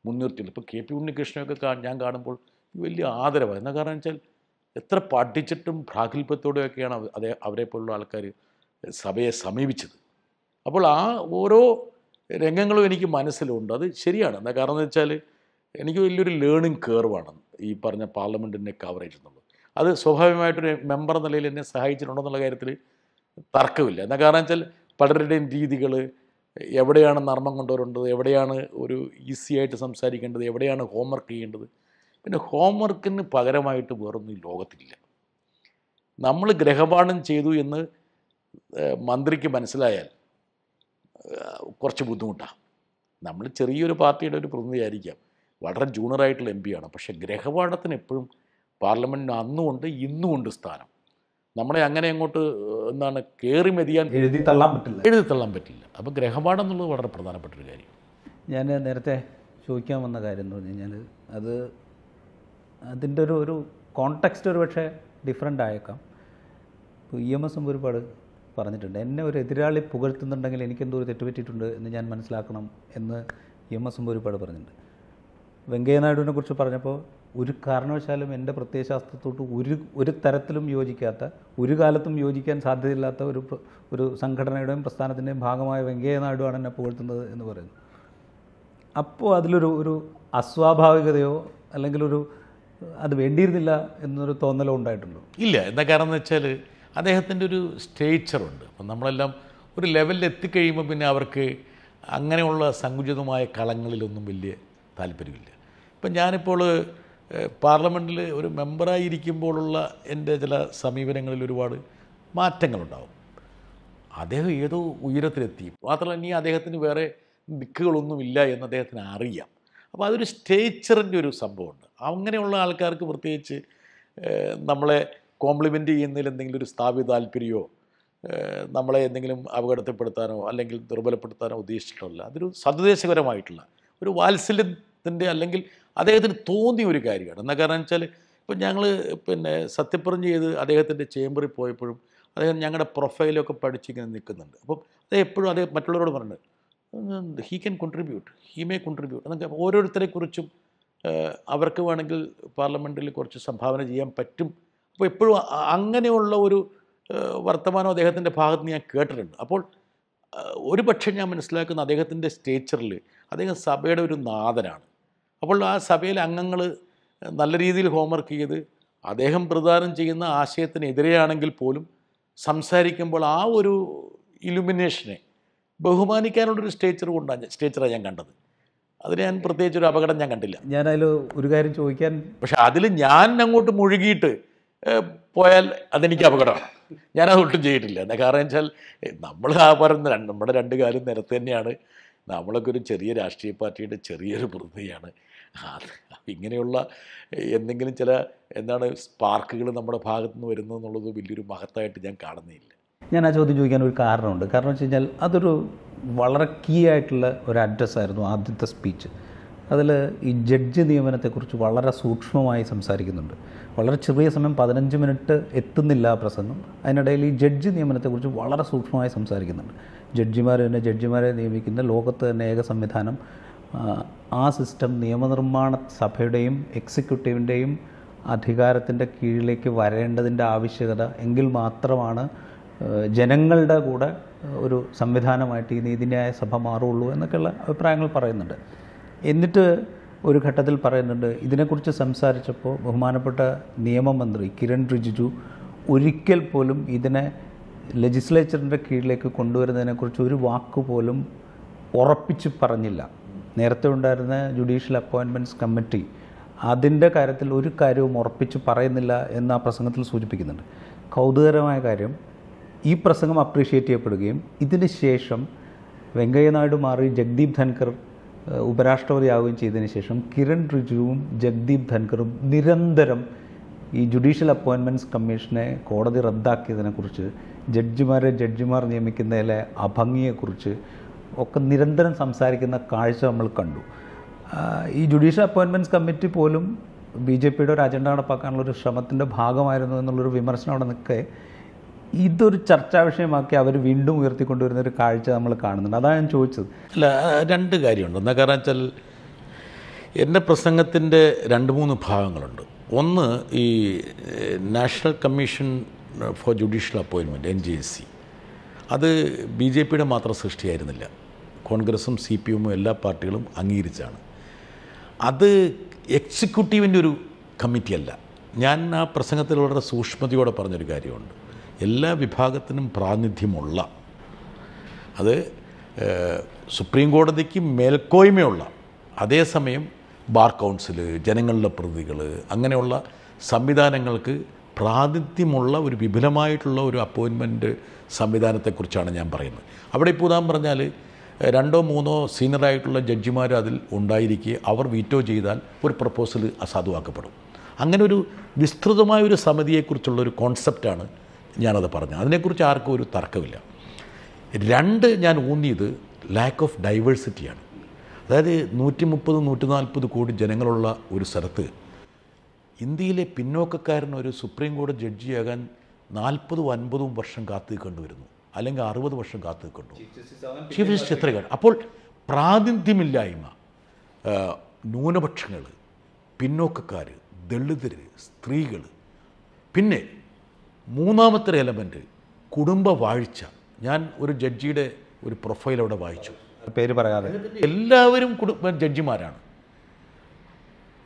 B: മുൻനിർത്തിയില്ല. ഇപ്പോൾ കെ പി ഉണ്ണികൃഷ്ണനൊക്കെ ഞാൻ കാണുമ്പോൾ വലിയ ആദരവാണ്. എന്നാ കാരണം വെച്ചാൽ എത്ര പഠിച്ചിട്ടും പ്രാഗൽഭ്യത്തോടെയൊക്കെയാണ് അതേ അവരെ പോലുള്ള ആൾക്കാർ സഭയെ സമീപിച്ചത്. അപ്പോൾ ആ ഓരോ രംഗങ്ങളും എനിക്ക് മനസ്സിലുണ്ട്. അത് ശരിയാണ്. എന്താ കാരണം എന്ന് വെച്ചാൽ എനിക്ക് വലിയൊരു ലേണിംഗ് കേർവാണ് ഈ പറഞ്ഞ പാർലമെന്റിന്റെ കവറേജ് എന്നുള്ളത്. അത് സ്വാഭാവികമായിട്ടൊരു മെമ്പർ നിലയിൽ എന്നെ സഹായിച്ചിട്ടുണ്ടെന്നുള്ള കാര്യത്തിൽ തർക്കമില്ല. എന്നാൽ കാരണം വെച്ചാൽ പലരുടെയും രീതികൾ എവിടെയാണ് നർമ്മം കൊണ്ടുവരേണ്ടത് എവിടെയാണ് ഒരു ഈസി ആയിട്ട് സംസാരിക്കേണ്ടത് എവിടെയാണ് ഹോംവർക്ക് ചെയ്യേണ്ടത്. പിന്നെ ഹോംവർക്കിന് പകരമായിട്ട് വേറൊന്നും ഈ ലോകത്തില്ല നമ്മൾ ഗ്രഹപാഠം ചെയ്തു എന്ന് മന്ത്രിക്ക് മനസ്സിലായാൽ കുറച്ച് ബുദ്ധിമുട്ടാണ് നമ്മൾ ചെറിയൊരു പാർട്ടിയുടെ ഒരു പ്രതിനിധിയായിരിക്കാം. വളരെ ജൂനിയറായിട്ടുള്ള എം പിയാണ് പക്ഷേ ഗ്രഹപാഠത്തിന് എപ്പോഴും പാർലമെന്റിന് അന്നുമുണ്ട് ഇന്നുമുണ്ട് സ്ഥാനം. നമ്മളെ അങ്ങനെ അങ്ങോട്ട് എന്താണ് കയറി മെതിയാൻ
A: എഴുതി തള്ളാൻ പറ്റില്ല.
B: എഴുതി തള്ളാൻ പറ്റില്ല. അപ്പോൾ ഗ്രഹപാഠം എന്നുള്ളത് വളരെ പ്രധാനപ്പെട്ട ഒരു കാര്യം.
A: ഞാൻ നേരത്തെ ചോദിക്കാൻ വന്ന കാര്യം എന്ന് പറഞ്ഞു കഴിഞ്ഞാൽ അത് അതിന്റെ ഒരു ഒരു കോണ്ടെക്സ്റ്റ് ഒരു പക്ഷേ ഡിഫറെന്റ് ആയേക്കാം. ഇപ്പോൾ ഇ എം എസും ഒരുപാട് പറഞ്ഞിട്ടുണ്ട്. എന്നെ ഒരു എതിരാളി പുകഴ്ത്തുന്നുണ്ടെങ്കിൽ എനിക്കെന്തോ ഒരു തെറ്റുപറ്റിയിട്ടുണ്ട് എന്ന് ഞാൻ മനസ്സിലാക്കണം എന്ന് ഇ എം എസും ഒരുപാട് പറഞ്ഞിട്ടുണ്ട്. വെങ്കയ്യ നായിഡുവിനെ കുറിച്ച് പറഞ്ഞപ്പോൾ ഒരു കാരണവശാലും എന്റെ പ്രത്യയശാസ്ത്രത്തോട്ട് ഒരു ഒരു തരത്തിലും യോജിക്കാത്ത ഒരു കാലത്തും യോജിക്കാൻ സാധ്യതയില്ലാത്ത ഒരു ഒരു സംഘടനയുടെയും പ്രസ്ഥാനത്തിന്റെയും ഭാഗമായ വെങ്കയ്യ നായിഡുവാണ് എന്നെ പുകഴ്ത്തുന്നത് എന്ന് പറയുന്നു. അപ്പോൾ അതിലൊരു ഒരു അസ്വാഭാവികതയോ അല്ലെങ്കിൽ ഒരു അത് വേണ്ടിയിരുന്നില്ല എന്നൊരു തോന്നലോ ഉണ്ടായിട്ടുണ്ടോ?
B: ഇല്ല. എന്താ കാരണം എന്ന് വെച്ചാൽ അദ്ദേഹത്തിന്റെ ഒരു സ്റ്റേച്ചറുണ്ട് അപ്പം നമ്മളെല്ലാം ഒരു ലെവലിൽ എത്തിക്കഴിയുമ്പോൾ പിന്നെ അവർക്ക് അങ്ങനെയുള്ള സങ്കുചിതമായ കളങ്ങളിലൊന്നും വലിയ താല്പര്യമില്ല. ഇപ്പം ഞാനിപ്പോൾ പാർലമെന്റിൽ ഒരു മെമ്പറായി മെമ്പറായിരിക്കുമ്പോഴുള്ള എന്റെ ചില സമീപനങ്ങളിൽ ഒരുപാട് മാറ്റങ്ങളുണ്ടാവും. അദ്ദേഹം ഏതോ ഉയരത്തിലെത്തി. മാത്രമല്ല ഇനി അദ്ദേഹത്തിന് വേറെ ദിക്കുകളൊന്നുമില്ല എന്ന് അദ്ദേഹത്തിന് അറിയാം. അപ്പോൾ അതൊരു സ്റ്റേച്ചറിന്റെ ഒരു സംഭവമുണ്ട്. അങ്ങനെയുള്ള ആൾക്കാർക്ക് പ്രത്യേകിച്ച് നമ്മളെ കോംപ്ലിമെന്റ് ചെയ്യുന്നതിൽ എന്തെങ്കിലും ഒരു സ്ഥാപിത താല്പര്യമോ നമ്മളെ എന്തെങ്കിലും അപകടത്തിൽപ്പെടുത്താനോ അല്ലെങ്കിൽ ദുർബലപ്പെടുത്താനോ ഉദ്ദേശിച്ചിട്ടുള്ള അതൊരു സതുദ്ദേശപരമായിട്ടുള്ള ഒരു വാത്സല്യത്തിന്റെ അല്ലെങ്കിൽ അദ്ദേഹത്തിന് തോന്നിയ ഒരു കാര്യമാണ്. എന്താ കാരണം വെച്ചാൽ ഇപ്പം ഞങ്ങൾ പിന്നെ സത്യപ്രതിജ്ഞ ചെയ്ത് അദ്ദേഹത്തിന്റെ ചേംബറിൽ പോയപ്പോഴും അദ്ദേഹം ഞങ്ങളുടെ പ്രൊഫൈലൊക്കെ പഠിച്ചിങ്ങനെ നിൽക്കുന്നുണ്ട്. അപ്പം അദ്ദേഹം എപ്പോഴും അദ്ദേഹം മറ്റുള്ളവരോട് പറഞ്ഞിട്ടുണ്ട്. He can contribute he may contribute എന്നൊക്കെ ഓരോരുത്തരെക്കുറിച്ചും കുറിച്ചും അവർക്ക് വേണമെങ്കിൽ പാർലമെന്റിൽ കുറച്ച് സംഭാവന ചെയ്യാൻ പറ്റും. അപ്പോൾ എപ്പോഴും അങ്ങനെയുള്ള ഒരു വർത്തമാനം അദ്ദേഹത്തിന്റെ ഭാഗത്ത് ഞാൻ കേട്ടിട്ടുണ്ട്. അപ്പോൾ ഒരു പക്ഷേ ഞാൻ മനസ്സിലാക്കുന്ന അദ്ദേഹത്തിന്റെ സ്റ്റേച്ചറിൽ അദ്ദേഹം സഭയുടെ ഒരു നാഥനാണ്. അപ്പോൾ ആ സഭയിലെ അംഗങ്ങൾ നല്ല രീതിയിൽ ഹോംവർക്ക് ചെയ്ത് അദ്ദേഹം പ്രദാനം ചെയ്യുന്ന ആശയത്തിനെതിരെയാണെങ്കിൽ പോലും സംസാരിക്കുമ്പോൾ ആ ഒരു ഇലുമിനേഷനെ ബഹുമാനിക്കാനുള്ളൊരു സ്റ്റേച്ചർ കൊണ്ടാണ് സ്റ്റേച്ചറാണ് ഞാൻ കണ്ടത്. അതിന് ഞാൻ പ്രത്യേകിച്ച് ഒരു അപകടം ഞാൻ കണ്ടില്ല.
A: ഞാനതിൽ ഒരു കാര്യം ചോദിക്കാൻ
B: പക്ഷെ അതിൽ ഞാൻ അങ്ങോട്ട് മുഴുകിയിട്ട് പോയാൽ അതെനിക്ക് അപകടമാണ്. ഞാനത് ഒട്ടും ചെയ്തിട്ടില്ല. എന്താ കാരണം വെച്ചാൽ നമ്മൾ ആ പറയുന്ന രണ്ട് നമ്മുടെ രണ്ട് കാലം നിരത്ത് തന്നെയാണ്. നമ്മളൊക്കെ ഒരു ചെറിയ രാഷ്ട്രീയ പാർട്ടിയുടെ ചെറിയൊരു പ്രതിനിധിയാണ്. ഇങ്ങനെയുള്ള എന്തെങ്കിലും ചില എന്താണ് സ്പാർക്കുകൾ നമ്മുടെ ഭാഗത്തു നിന്ന് വരുന്നു എന്നുള്ളത് വലിയൊരു മഹത്തായിട്ട് ഞാൻ കാണുന്നില്ല
A: ഞാൻ ആ ചോദ്യം ചോദിക്കാൻ ഒരു കാരണമുണ്ട്. കാരണം വെച്ച് കഴിഞ്ഞാൽ അതൊരു വളരെ കീ ആയിട്ടുള്ള ഒരു അഡ്രസ്സായിരുന്നു ആദ്യത്തെ സ്പീച്ച് അതിൽ ഈ ജഡ്ജ് നിയമനത്തെക്കുറിച്ച് വളരെ സൂക്ഷ്മമായി സംസാരിക്കുന്നുണ്ട്. വളരെ ചെറിയ സമയം പതിനഞ്ച് മിനിറ്റ് എത്തുന്നില്ല ആ പ്രസംഗം. അതിനിടയിൽ ഈ ജഡ്ജ് നിയമനത്തെക്കുറിച്ച് വളരെ സൂക്ഷ്മമായി സംസാരിക്കുന്നുണ്ട്. ജഡ്ജിമാർ തന്നെ ജഡ്ജിമാരെ നിയമിക്കുന്ന ലോകത്ത് തന്നെ ഏക സംവിധാനം ആ, സിസ്റ്റം നിയമനിർമ്മാണ സഭയുടെയും എക്സിക്യൂട്ടീവിന്റെയും അധികാരത്തിന്റെ കീഴിലേക്ക് വരേണ്ടതിന്റെ ആവശ്യകത എങ്കിൽ മാത്രമാണ് ജനങ്ങളുടെ കൂടെ ഒരു സംവിധാനമായിട്ട് ഈ നീതിന്യായ സഭ മാറുള്ളൂ എന്നൊക്കെയുള്ള അഭിപ്രായങ്ങൾ പറയുന്നുണ്ട്. എന്നിട്ട് ഒരു ഘട്ടത്തിൽ പറയുന്നുണ്ട് ഇതിനെക്കുറിച്ച് സംസാരിച്ചപ്പോൾ ബഹുമാനപ്പെട്ട നിയമമന്ത്രി കിരൺ റിജിജു ഒരിക്കൽ പോലും ഇതിനെ ലെജിസ്ലേച്ചറിന്റെ കീഴിലേക്ക് കൊണ്ടുവരുന്നതിനെക്കുറിച്ച് ഒരു വാക്ക് പോലും ഉറപ്പിച്ച് പറഞ്ഞില്ല. നേരത്തെ ഉണ്ടായിരുന്ന ജുഡീഷ്യൽ അപ്പോയിൻമെന്റ്സ് കമ്മിറ്റി അതിന്റെ കാര്യത്തിൽ ഒരു കാര്യവും ഉറപ്പിച്ച് പറയുന്നില്ല എന്ന് ആ പ്രസംഗത്തിൽ സൂചിപ്പിക്കുന്നുണ്ട്. കൗതുകരമായ കാര്യം ഈ പ്രസംഗം അപ്രീഷിയേറ്റ് ചെയ്യപ്പെടുകയും ഇതിന് ശേഷം വെങ്കയ്യ നായിഡു മാറി ജഗ്ദീപ് ധൻകർ ഉപരാഷ്ട്രപതി ഉപരാഷ്ട്രപതിയാവുകയും ചെയ്തതിന് ശേഷം കിരൺ റിജുവും ജഗ്ദീപ് ധൻകറും നിരന്തരം ഈ ജുഡീഷ്യൽ അപ്പോയിൻമെന്റ്സ് കമ്മീഷനെ കോടതി റദ്ദാക്കിയതിനെക്കുറിച്ച് ജഡ്ജിമാരെ ജഡ്ജിമാർ നിയമിക്കുന്നതിലെ അഭംഗിയെക്കുറിച്ച് ഒക്കെ നിരന്തരം സംസാരിക്കുന്ന കാഴ്ച നമ്മൾ കണ്ടു. ഈ ജുഡീഷ്യൽ അപ്പോയിൻമെന്റ്സ് കമ്മിറ്റി പോലും ബി ജെ പിയുടെ ഒരു അജണ്ട നടപ്പാക്കാനുള്ള ഒരു ശ്രമത്തിന്റെ ഭാഗമായിരുന്നു എന്നുള്ളൊരു വിമർശനം അവിടെ നിൽക്കെ ഇതൊരു ചർച്ചാ വിഷയമാക്കി അവർ വീണ്ടും ഉയർത്തിക്കൊണ്ടുവരുന്ന ഒരു കാഴ്ച നമ്മൾ കാണുന്നുണ്ട്. അതാണ് ഞാൻ ചോദിച്ചത്.
B: അല്ല രണ്ട് കാര്യമുണ്ട്. എന്താ കാരണം വെച്ചാൽ എന്റെ പ്രസംഗത്തിന്റെ രണ്ട് മൂന്ന് ഭാഗങ്ങളുണ്ട്. ഒന്ന് ഈ നാഷണൽ കമ്മീഷൻ ഫോർ ജുഡീഷ്യൽ അപ്പോയിൻമെന്റ് എൻ ജി എസ് സി. അത് ബി ജെ പിയുടെ മാത്രം സൃഷ്ടിയായിരുന്നില്ല. കോൺഗ്രസും സി പി എമ്മും എല്ലാ പാർട്ടികളും അംഗീകരിച്ചാണ്. അത് എക്സിക്യൂട്ടീവിന്റെ ഒരു കമ്മിറ്റിയല്ല. ഞാൻ ആ പ്രസംഗത്തിൽ വളരെ സൂക്ഷ്മതയോടെ പറഞ്ഞൊരു കാര്യമുണ്ട്. എല്ലാ വിഭാഗത്തിനും പ്രാതിനിധ്യമുള്ള അത് സുപ്രീം കോടതിക്ക് മേൽക്കോയ്മയുള്ള അതേസമയം ബാർ കൗൺസിൽ ജനങ്ങളുടെ പ്രതികൾ അങ്ങനെയുള്ള സംവിധാനങ്ങൾക്ക് പ്രാതിനിധ്യമുള്ള ഒരു വിപുലമായിട്ടുള്ള ഒരു അപ്പോയിൻമെന്റ് സംവിധാനത്തെക്കുറിച്ചാണ് ഞാൻ പറയുന്നത്. അവിടെ ഇപ്പോൾ ഉദാഹരണം പറഞ്ഞാൽ രണ്ടോ മൂന്നോ സീനിയറായിട്ടുള്ള ജഡ്ജിമാർ അതിൽ ഉണ്ടായിരിക്കുക അവർ വീറ്റോ ചെയ്താൽ ഒരു പ്രപ്പോസൽ അസാധുവാക്കപ്പെടും. അങ്ങനെ ഒരു വിസ്തൃതമായ ഒരു സമിതിയെക്കുറിച്ചുള്ള ഒരു കോൺസെപ്റ്റാണ് ഞാനത് പറഞ്ഞത്. അതിനെക്കുറിച്ച് ആർക്കും ഒരു തർക്കമില്ല രണ്ട് ഞാൻ ഊന്നിയത് ലാക്ക് ഓഫ് ഡൈവേഴ്സിറ്റിയാണ് അതായത് നൂറ്റി മുപ്പത് നൂറ്റി നാൽപ്പത് കോടി ജനങ്ങളുള്ള ഒരു സ്ഥലത്ത് ഇന്ത്യയിലെ പിന്നോക്കക്കാരൻ ഒരു സുപ്രീം കോടതി ജഡ്ജിയാകാൻ നാൽപ്പതും അൻപതും വർഷം കാത്തു നിൽക്കേണ്ടി വരുന്നു. അല്ലെങ്കിൽ അറുപത് വർഷം കാത്തു നിൽക്കുന്നു ചീഫ് ജസ്റ്റിസ് എത്രയാണ് അപ്പോൾ പ്രാതിനിധ്യമില്ലായ്മ ന്യൂനപക്ഷങ്ങൾ പിന്നോക്കക്കാർ ദളിതർ സ്ത്രീകൾ പിന്നെ മൂന്നാമത്തെ എലമെന്റ് കുടുംബ വാഴ്ച. ഞാൻ ഒരു ജഡ്ജിയുടെ ഒരു പ്രൊഫൈൽ അവിടെ വായിച്ചു.
A: പേര് പറയാതെ.
B: എല്ലാവരും കുടുംബ ജഡ്ജിമാരാണ്.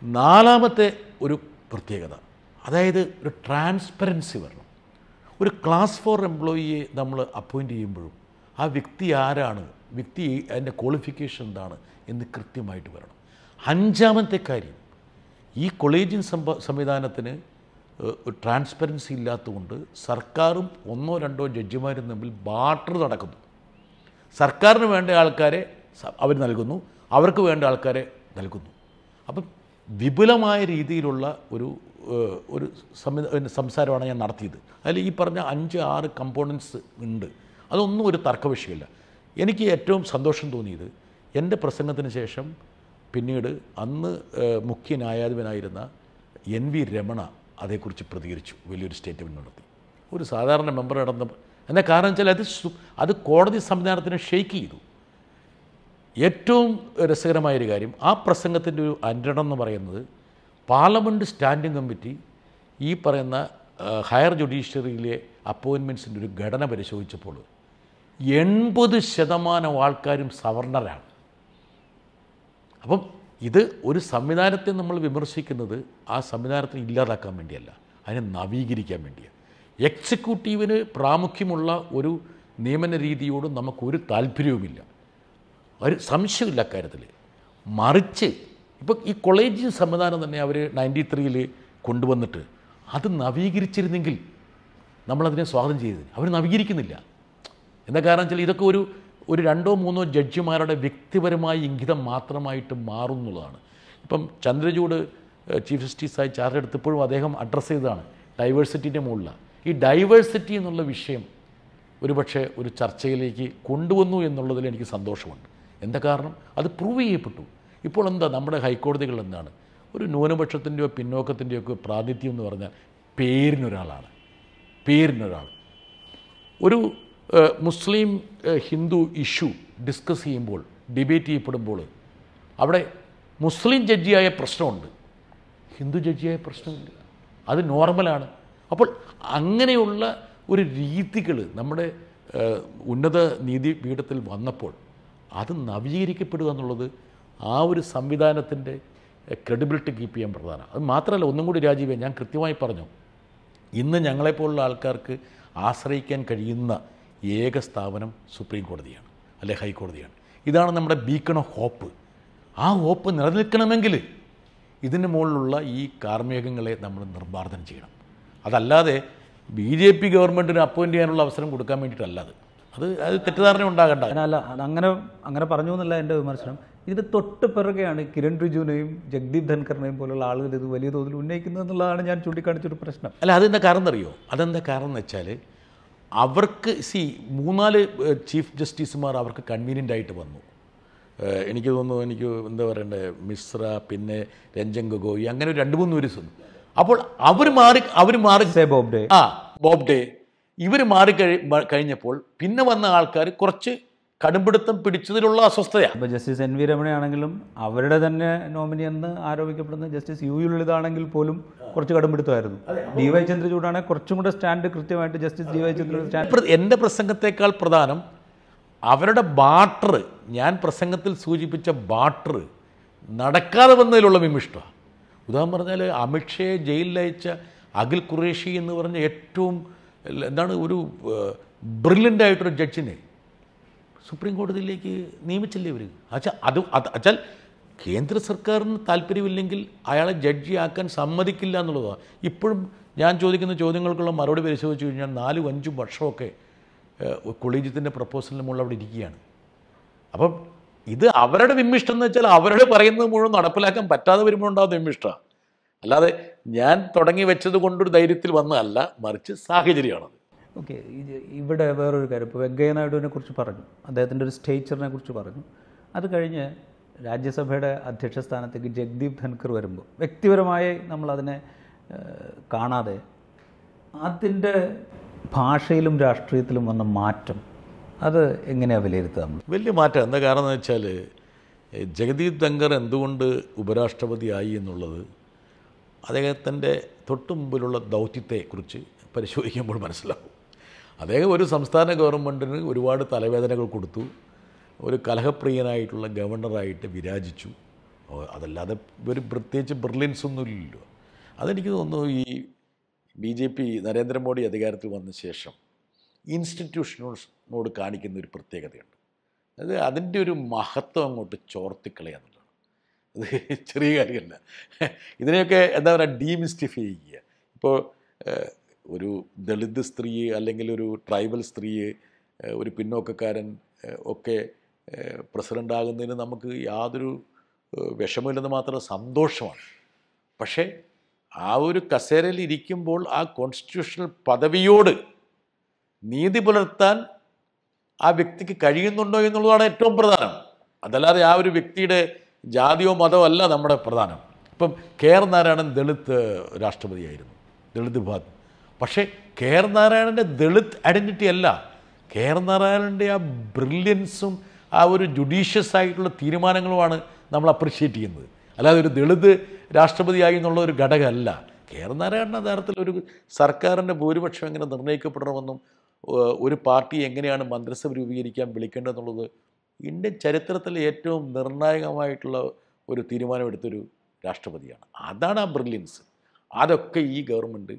B: നാലാമത്തെ ഒരു പ്രത്യേകത. അതായത് ഒരു ട്രാൻസ്പെറൻസി വരണം. ഒരു ക്ലാസ് ഫോർ എംപ്ലോയിയെ നമ്മൾ അപ്പോയിന്റ് ചെയ്യുമ്പോഴും ആ വ്യക്തി ആരാണ്? വ്യക്തി അതിന്റെ ക്വാളിഫിക്കേഷൻ എന്താണ്? എന്ന് കൃത്യമായിട്ട് വരണം. അഞ്ചാമത്തെ കാര്യം ഈ കൊളേജിൻ സംവിധാനത്തിന് ട്രാൻസ്പെറൻസി ഇല്ലാത്തതുകൊണ്ട് സർക്കാരും ഒന്നോ രണ്ടോ ജഡ്ജിമാരും തമ്മിൽ ബാട്ടർ നടക്കുന്നു. സർക്കാരിന് വേണ്ട ആൾക്കാരെ അവർ നൽകുന്നു. അവർക്ക് വേണ്ട ആൾക്കാരെ നൽകുന്നു. അപ്പം വിപുലമായ രീതിയിലുള്ള ഒരു ഒരു സംസാരമാണ് ഞാൻ നടത്തിയത്. അതിൽ ഈ പറഞ്ഞ അഞ്ച് ആറ് കമ്പോണൻസ് ഉണ്ട്. അതൊന്നും ഒരു തർക്ക വിഷയമില്ല എനിക്ക് ഏറ്റവും സന്തോഷം തോന്നിയത് എന്റെ പ്രസംഗത്തിന് ശേഷം പിന്നീട് അന്ന് മുഖ്യ ന്യായാധിപനായിരുന്ന എൻ വി രമണ അതേക്കുറിച്ച് പ്രതികരിച്ചു വലിയൊരു സ്റ്റേറ്റ്മെന്റ് നടത്തി. ഒരു സാധാരണ മെമ്പർ നടന്ന എന്നാൽ കാരണം വെച്ചാൽ അത് അത് കോടതി സംവിധാനത്തിനെ ഷെയ്ക്ക് ചെയ്തു. ഏറ്റവും രസകരമായൊരു കാര്യം ആ പ്രസംഗത്തിന്റെ ഒരു അനുരണം എന്ന് പറയുന്നത് പാർലമെന്റ് സ്റ്റാൻഡിംഗ് കമ്മിറ്റി ഈ പറയുന്ന ഹയർ ജുഡീഷ്യറിയിലെ അപ്പോയിൻമെന്റ്സിന്റെ ഒരു ഘടന പരിശോധിച്ചപ്പോൾ എൺപത് ശതമാനം ആൾക്കാരും സവർണരാണ്. അപ്പം ഇത് ഒരു സംവിധാനത്തെ നമ്മൾ വിമർശിക്കുന്നത് ആ സംവിധാനത്തെ ഇല്ലാതാക്കാൻ വേണ്ടിയല്ല അതിനെ നവീകരിക്കാൻ വേണ്ടിയാണ്. എക്സിക്യൂട്ടീവിന് പ്രാമുഖ്യമുള്ള ഒരു നിയമന രീതിയോടും നമുക്കൊരു താല്പര്യവുമില്ല. ഒരു സംശയമില്ല അക്കാര്യത്തിൽ മറിച്ച് ഇപ്പോൾ ഈ കോളേജ് സംവിധാനം തന്നെ അവർ നയന്റി ത്രീയിൽ കൊണ്ടുവന്നിട്ട് അത് നവീകരിച്ചിരുന്നെങ്കിൽ നമ്മളതിനെ സ്വാഗതം ചെയ്തത്. അവർ നവീകരിക്കുന്നില്ല. എന്താ കാരണം വെച്ചാൽ ഇതൊക്കെ ഒരു ഒരു രണ്ടോ മൂന്നോ ജഡ്ജിമാരുടെ വ്യക്തിപരമായ ഇംഗിതം മാത്രമായിട്ട് മാറുന്നുള്ളതാണ്. ഇപ്പം ചന്ദ്രചൂഡ് ഏഹ്, ചീഫ് ജസ്റ്റിസായി ചാർജ് എടുത്തപ്പോഴും അദ്ദേഹം അഡ്രസ്സ് ചെയ്തതാണ് ഡൈവേഴ്സിറ്റിന്റെ മുകളിലാണ് ഈ ഡൈവേഴ്സിറ്റി എന്നുള്ള വിഷയം ഒരുപക്ഷെ ഒരു ചർച്ചയിലേക്ക് കൊണ്ടുവന്നു എന്നുള്ളതിൽ എനിക്ക് സന്തോഷമുണ്ട്. എന്താ കാരണം? അത് പ്രൂവ് ചെയ്യപ്പെട്ടു. ഇപ്പോൾ എന്താ നമ്മുടെ ഹൈക്കോടതികൾ എന്താണ്? ഒരു ന്യൂനപക്ഷത്തിന്റെയോ പിന്നോക്കത്തിന്റെയോ ഒക്കെ പ്രാതിനിധ്യം എന്ന് പറഞ്ഞാൽ പേരിനൊരാളാണ്. പേരിനൊരാൾ ഒരു മുസ്ലിം ഹിന്ദു ഇഷ്യൂ ഡിസ്കസ് ചെയ്യുമ്പോൾ ഡിബേറ്റ് ചെയ്യപ്പെടുമ്പോൾ അവിടെ മുസ്ലിം ജഡ്ജിയായ പ്രശ്നമുണ്ട്. ഹിന്ദു ജഡ്ജിയായ പ്രശ്നമില്ല. അത് നോർമലാണ്. അപ്പോൾ അങ്ങനെയുള്ള ഒരു രീതികൾ നമ്മുടെ ഉന്നത നീതി പീഠത്തിൽ വന്നപ്പോൾ അത് നവീകരിക്കപ്പെടുക എന്നുള്ളത് ആ ഒരു സംവിധാനത്തിന്റെ ക്രെഡിബിലിറ്റി കീപ്പ് ചെയ്യാൻ പ്രധാനം. അത് മാത്രമല്ല ഒന്നും കൂടി രാജീവേ ഞാൻ കൃത്യമായി പറഞ്ഞു. ഇന്ന് ഞങ്ങളെപ്പോലുള്ള ആൾക്കാർക്ക് ആശ്രയിക്കാൻ കഴിയുന്ന ഏക സ്ഥാപനം സുപ്രീം കോടതിയാണ് അല്ലെ ഹൈക്കോടതിയാണ്. ഇതാണ് നമ്മുടെ ബീക്കൺ ഓഫ് ഹോപ്പ് ആ ഹോപ്പ് നിലനിൽക്കണമെങ്കിൽ ഇതിന് മുകളിലുള്ള ഈ കാർമേഘങ്ങളെ നമ്മൾ നിർമ്മാർജനം ചെയ്യണം. അതല്ലാതെ ബി ജെ പി ഗവൺമെന്റിന് അപ്പോയിന്റ് ചെയ്യാനുള്ള അവസരം കൊടുക്കാൻ വേണ്ടിയിട്ടല്ല അത്. അത് അത് തെറ്റിദ്ധാരണ ഉണ്ടാകണ്ട.
A: അല്ല അങ്ങനെ അങ്ങനെ പറഞ്ഞു എന്നല്ല എന്റെ വിമർശനം. ഇതിന് തൊട്ട് പിറകെയാണ് കിരൺ റിജുവിനെയും ജഗ്ദീപ് ധൻഖറിനെയും പോലുള്ള ആളുകൾ ഇത് വലിയ തോതിൽ ഉന്നയിക്കുന്നത് എന്നുള്ളതാണ് ഞാൻ ചൂണ്ടിക്കാണിച്ചൊരു പ്രശ്നം.
B: അല്ല അതെന്താ കാരണം എന്നറിയോ അതെന്താ കാരണം എന്ന് വെച്ചാൽ അവർക്ക് സി മൂന്നാൽ ചീഫ് ജസ്റ്റിസുമാർ അവർക്ക് കൺവീനിയന്റ് ആയിട്ട് വന്നു. എനിക്ക് തോന്നുന്നു എനിക്ക് എന്താ പറയണ്ടേ മിശ്ര പിന്നെ രഞ്ജൻ ഗൊഗോയി അങ്ങനെ ഒരു രണ്ട് മൂന്ന് പേര് അപ്പോൾ അവർ മാറി അവർ മാറി
A: ബോബ്ഡേ ബോബ്ഡെ.
B: ആ ബോബ് ഡേ ഇവർ മാറി കഴി കഴിഞ്ഞപ്പോൾ പിന്നെ വന്ന ആൾക്കാർ കുറച്ച് കടുംപിടുത്തം പിടിച്ചതിലുള്ള അസ്വസ്ഥതയാണ്
A: ഇപ്പോൾ ജസ്റ്റിസ് എൻ വി രമണയാണെങ്കിലും അവരുടെ തന്നെ നോമിനി എന്ന് ആരോപിക്കപ്പെടുന്ന ജസ്റ്റിസ് യു ലളിതാണെങ്കിൽ പോലും കുറച്ച് കടുംപിടുത്തമായിരുന്നു. ഡി വൈ ചന്ദ്രചൂഡാണെങ്കിൽ കുറച്ചും കൂടെ സ്റ്റാൻഡ് കൃത്യമായിട്ട് ജസ്റ്റിസ് ഡി വൈ
B: ചന്ദ്രചൂഡ് എന്റെ പ്രസംഗത്തെക്കാൾ പ്രധാനം അവരുടെ ബാട്ടർ ഞാൻ പ്രസംഗത്തിൽ സൂചിപ്പിച്ച ബാട്ടർ നടക്കാതെ വന്നതിലുള്ള വിമിഷ്ടമാണ് ഉദാഹരണം പറഞ്ഞാൽ അമിത്ഷയെ ജയിലിലയച്ച അഖിൽ ഖുറേഷി എന്ന് പറഞ്ഞ ഏറ്റവും എന്താണ് ഒരു ബ്രില്യന്റ് ആയിട്ടൊരു ജഡ്ജിനെ സുപ്രീം കോടതിയിലേക്ക് നിയമിച്ചില്ലേ ഇവർ അച്ഛാ അത് അച്ചാൽ കേന്ദ്ര സർക്കാരിന് താല്പര്യമില്ലെങ്കിൽ അയാളെ ജഡ്ജിയാക്കാൻ സമ്മതിക്കില്ല എന്നുള്ളതാണ് ഇപ്പോഴും ഞാൻ ചോദിക്കുന്ന ചോദ്യങ്ങൾക്കുള്ള മറുപടി പരിശോധിച്ച് കഴിഞ്ഞാൽ നാലും അഞ്ചും വർഷമൊക്കെ കൊളീജിയത്തിന്റെ പ്രപ്പോസലിന് മുകളിൽ അവിടെ ഇരിക്കുകയാണ്. അപ്പം ഇത് അവരുടെ വിമ്മിഷ്ടം എന്ന് വെച്ചാൽ അവരുടെ പറയുന്നത് മുഴുവൻ നടപ്പിലാക്കാൻ പറ്റാതെ വരുമ്പോൾ ഉണ്ടാകുന്ന വിമ്മിഷ്ടമാണ് അല്ലാതെ ഞാൻ തുടങ്ങി വെച്ചത് കൊണ്ടൊരു ധൈര്യത്തിൽ വന്നതല്ല മറിച്ച് സാഹചര്യമാണത്.
A: ഓക്കെ ഇവിടെ വേറൊരു കാര്യം. ഇപ്പോൾ വെങ്കയ്യ നായിഡുവിനെ കുറിച്ച് പറഞ്ഞു. അദ്ദേഹത്തിന്റെ ഒരു സ്റ്റേച്ചറിനെ കുറിച്ച് പറഞ്ഞു. അത് കഴിഞ്ഞ് രാജ്യസഭയുടെ അധ്യക്ഷ സ്ഥാനത്തേക്ക് ജഗ്ദീപ് ധൻഖർ വരുമ്പോൾ വ്യക്തിപരമായി നമ്മളതിനെ കാണാതെ അതിന്റെ ഭാഷയിലും രാഷ്ട്രീയത്തിലും വന്ന മാറ്റം അത് എങ്ങനെയാണ് വിലയിരുത്തുക നമ്മൾ?
B: വലിയ മാറ്റം. എന്താ കാരണം എന്ന് വെച്ചാൽ ജഗദീപ് ധങ്കർ എന്തുകൊണ്ട് ഉപരാഷ്ട്രപതിയായി എന്നുള്ളത് അദ്ദേഹത്തിന്റെ തൊട്ടുമുമ്പിലുള്ള ദൗത്യത്തെക്കുറിച്ച് പരിശോധിക്കുമ്പോൾ മനസ്സിലാവും. അദ്ദേഹം ഒരു സംസ്ഥാന ഗവൺമെന്റിന് ഒരുപാട് തലവേദനകൾ കൊടുത്തു. ഒരു കലഹപ്രിയനായിട്ടുള്ള ഗവർണറായിട്ട് വിരാജിച്ചു. അതല്ലാതെ ഒരു പ്രത്യേകിച്ച് ബ്രില്യൻസ് ഒന്നുമില്ലല്ലോ അതെനിക്ക് തോന്നുന്നു ഈ ബി ജെ പി നരേന്ദ്രമോദി അധികാരത്തിൽ വന്ന ശേഷം ഇൻസ്റ്റിറ്റ്യൂഷനോട് കാണിക്കുന്ന ഒരു പ്രത്യേകതയുണ്ട്. അത് അതിന്റെ ഒരു മഹത്വം അങ്ങോട്ട് ചോർത്തിക്കളയാന്നുള്ളതാണ് അത് ചെറിയ കാര്യമല്ല. ഇതിനെയൊക്കെ എന്താ പറയുക ഡീമിസ്റ്റിഫൈ ചെയ്യുക. ഇപ്പോൾ ഒരു ദളിത് സ്ത്രീയെ അല്ലെങ്കിൽ ഒരു ട്രൈബൽ സ്ത്രീയെ ഏഹ്, ഒരു പിന്നോക്കക്കാരൻ ഒക്കെ പ്രസിഡന്റ് ആകുന്നതിന് നമുക്ക് യാതൊരു വിഷമമില്ലെന്ന് മാത്രം സന്തോഷമാണ്. പക്ഷേ ആ ഒരു കസേരയിൽ ഇരിക്കുമ്പോൾ ആ കോൺസ്റ്റിറ്റ്യൂഷണൽ പദവിയോട് നീതി പുലർത്താൻ ആ വ്യക്തിക്ക് കഴിയുന്നുണ്ടോ എന്നുള്ളതാണ് ഏറ്റവും പ്രധാനം. അതല്ലാതെ ആ ഒരു വ്യക്തിയുടെ ജാതിയോ മതമോ അല്ല നമ്മുടെ പ്രധാനം. ഇപ്പം കെ ആർ നാരായണൻ ദളിത് രാഷ്ട്രപതിയായിരുന്നു. ദളിത് വിഭാഗം. പക്ഷേ കെ ആർ നാരായണന്റെ ദളിത് ഐഡന്റിറ്റി അല്ല. കെ ആർ നാരായണന്റെ ആ ബ്രില്യൻസും ആ ഒരു ജുഡീഷ്യസ് ആയിട്ടുള്ള തീരുമാനങ്ങളുമാണ് നമ്മൾ അപ്രിഷ്യേറ്റ് ചെയ്യുന്നത്. അല്ലാതെ ഒരു ദളിത് രാഷ്ട്രപതിയായി എന്നുള്ള ഒരു ഘടകമല്ല. കെ ആർ നാരായണൻ തരത്തിൽ ഒരു സർക്കാരിന്റെ ഭൂരിപക്ഷം എങ്ങനെ നിർണയിക്കപ്പെടണമെന്നും ഒരു പാർട്ടി എങ്ങനെയാണ് മന്ത്രിസഭ രൂപീകരിക്കാൻ വിളിക്കേണ്ടതെന്നുള്ളത് ഇന്ത്യൻ ചരിത്രത്തിൽ ഏറ്റവും നിർണായകമായിട്ടുള്ള ഒരു തീരുമാനമെടുത്തൊരു രാഷ്ട്രപതിയാണ്. അതാണ് ആ ബ്രില്യൻസ്. അതൊക്കെ ഈ ഗവൺമെന്റ്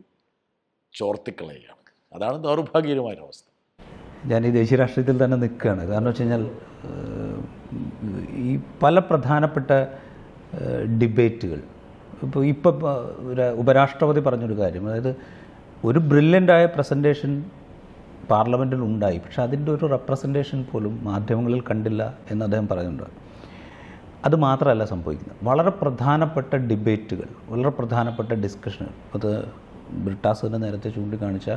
B: ചോർത്തിക്കളയുകയാണ്. അതാണ് ദൗർഭാഗ്യകരമായ അവസ്ഥ.
A: ഞാൻ ഈ ദേശീയ രാഷ്ട്രീയത്തിൽ തന്നെ നിൽക്കുകയാണ്. കാരണം വെച്ച് കഴിഞ്ഞാൽ ഈ പല പ്രധാനപ്പെട്ട ഡിബേറ്റുകൾ. ഇപ്പോൾ ഇപ്പം ഉപരാഷ്ട്രപതി പറഞ്ഞൊരു കാര്യം. അതായത് ഒരു ബ്രില്യന്റായ പ്രസന്റേഷൻ പാർലമെന്റിൽ ഉണ്ടായി പക്ഷെ അതിന്റെ ഒരു റെപ്രസെന്റേഷൻ പോലും മാധ്യമങ്ങളിൽ കണ്ടില്ല എന്ന് അദ്ദേഹം പറയുന്നുണ്ട്. അത് മാത്രമല്ല സംഭവിക്കുന്നത്. വളരെ പ്രധാനപ്പെട്ട ഡിബേറ്റുകൾ വളരെ പ്രധാനപ്പെട്ട ഡിസ്കഷനുകൾ. അത് ബ്രിട്ടാസിന് നേരത്തെ ചൂണ്ടിക്കാണിച്ച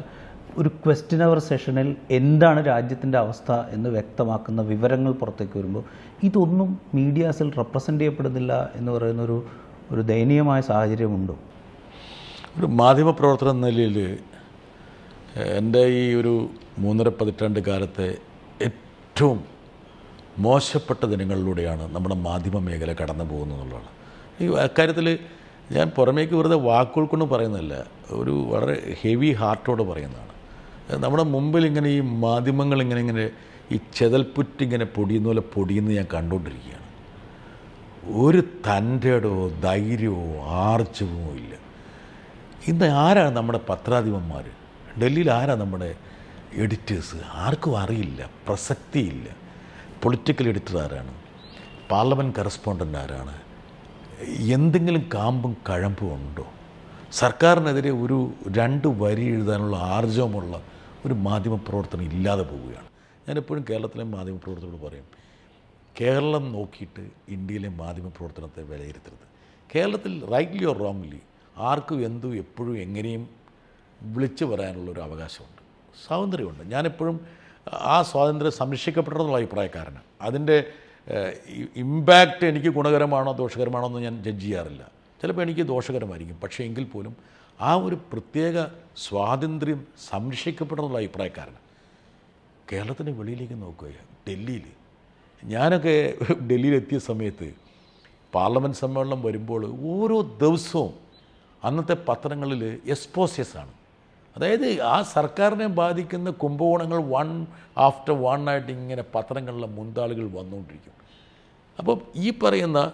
A: ഒരു ക്വസ്റ്റ്യൻ അവർ സെഷനിൽ എന്താണ് രാജ്യത്തിന്റെ അവസ്ഥ എന്ന് വ്യക്തമാക്കുന്ന വിവരങ്ങൾ പുറത്തേക്ക് വരുമ്പോൾ ഇതൊന്നും മീഡിയാസിൽ റെപ്രസെന്റ് ചെയ്യപ്പെടുന്നില്ല എന്ന് പറയുന്നൊരു ഒരു ദയനീയമായ സാഹചര്യമുണ്ടോ?
B: ഒരു മാധ്യമപ്രവർത്തനം നിലയിൽ എന്റെ ഈ ഒരു മൂന്നര പതിറ്റാണ്ട് കാലത്തെ ഏറ്റവും മോശപ്പെട്ട ദിനങ്ങളിലൂടെയാണ് നമ്മുടെ മാധ്യമ മേഖല കടന്നു പോകുന്നത് എന്നുള്ളതാണ്. ഈ അക്കാര്യത്തിൽ ഞാൻ പുറമേക്ക് വെറുതെ വാക്കുകൾ കൊണ്ട് പറയുന്നതല്ല ഒരു വളരെ ഹെവി ഹാർട്ടോട് പറയുന്നതാണ്. നമ്മുടെ മുമ്പിൽ ഇങ്ങനെ ഈ മാധ്യമങ്ങൾ ഇങ്ങനെ ഇങ്ങനെ ഈ ചെതൽപ്പുറ്റിങ്ങനെ പൊടിയുന്ന പോലെ പൊടിയുന്ന ഞാൻ കണ്ടുകൊണ്ടിരിക്കുകയാണ്. ഒരു തന്റെടോ ധൈര്യമോ ആർജവമോ ഇല്ല. ഇന്ന് ആരാണ് നമ്മുടെ പത്രാധിപന്മാർ ഡൽഹിയിൽ ആരാ നമ്മുടെ എഡിറ്റേഴ്സ്? ആർക്കും അറിയില്ല പ്രസക്തിയില്ല. പൊളിറ്റിക്കൽ എഡിറ്റർ ആരാണ്? പാർലമെന്റ് കറസ്പോണ്ടന്റ് ആരാണ്? എന്തെങ്കിലും കാമ്പും കഴമ്പും ഉണ്ടോ? സർക്കാരിനെതിരെ ഒരു രണ്ട് വരി എഴുതാനുള്ള ആർജവമുള്ള ഒരു മാധ്യമപ്രവർത്തനം ഇല്ലാതെ പോവുകയാണ്. ഞാനെപ്പോഴും കേരളത്തിലെ മാധ്യമപ്രവർത്തനോട് പറയും കേരളം നോക്കിയിട്ട് ഇന്ത്യയിലെ മാധ്യമപ്രവർത്തനത്തെ വിലയിരുത്തരുത്. കേരളത്തിൽ റൈറ്റ്ലി ഓർ റോങ്ലി ആർക്കും എന്തും എപ്പോഴും എങ്ങനെയും വിളിച്ചു പറയാനുള്ളൊരു അവകാശമുണ്ട്. സ്വാതന്ത്ര്യമുണ്ട്. ഞാനെപ്പോഴും ആ സ്വാതന്ത്ര്യം സംരക്ഷിക്കപ്പെടണമെന്നുള്ള അഭിപ്രായക്കാരനാണ് അതിന്റെ ഇമ്പാക്റ്റ് എനിക്ക് ഗുണകരമാണോ ദോഷകരമാണോ എന്ന് ഞാൻ ജഡ്ജ് ചെയ്യാറില്ല. ചിലപ്പോൾ എനിക്ക് ദോഷകരമായിരിക്കും. പക്ഷേ എങ്കിൽ പോലും ആ ഒരു പ്രത്യേക സ്വാതന്ത്ര്യം സംരക്ഷിക്കപ്പെടണമെന്നുള്ള അഭിപ്രായക്കാരനാണ് കേരളത്തിന് വെളിയിലേക്ക് നോക്കുക. ഡൽഹിയിൽ ഞാനൊക്കെ ഡൽഹിയിലെത്തിയ സമയത്ത് പാർലമെന്റ് സമ്മേളനം വരുമ്പോൾ ഓരോ ദിവസവും അന്നത്തെ പത്രങ്ങളിൽ എക്സ്പോസിയസ് ആണ്. അതായത് ആ സർക്കാരിനെ ബാധിക്കുന്ന കുംഭകോണങ്ങൾ വൺ ആഫ്റ്റർ വൺ ആയിട്ട് ഇങ്ങനെ പത്രങ്ങളിലെ മുന്താളുകൾ വന്നുകൊണ്ടിരിക്കും. അപ്പോൾ ഈ പറയുന്ന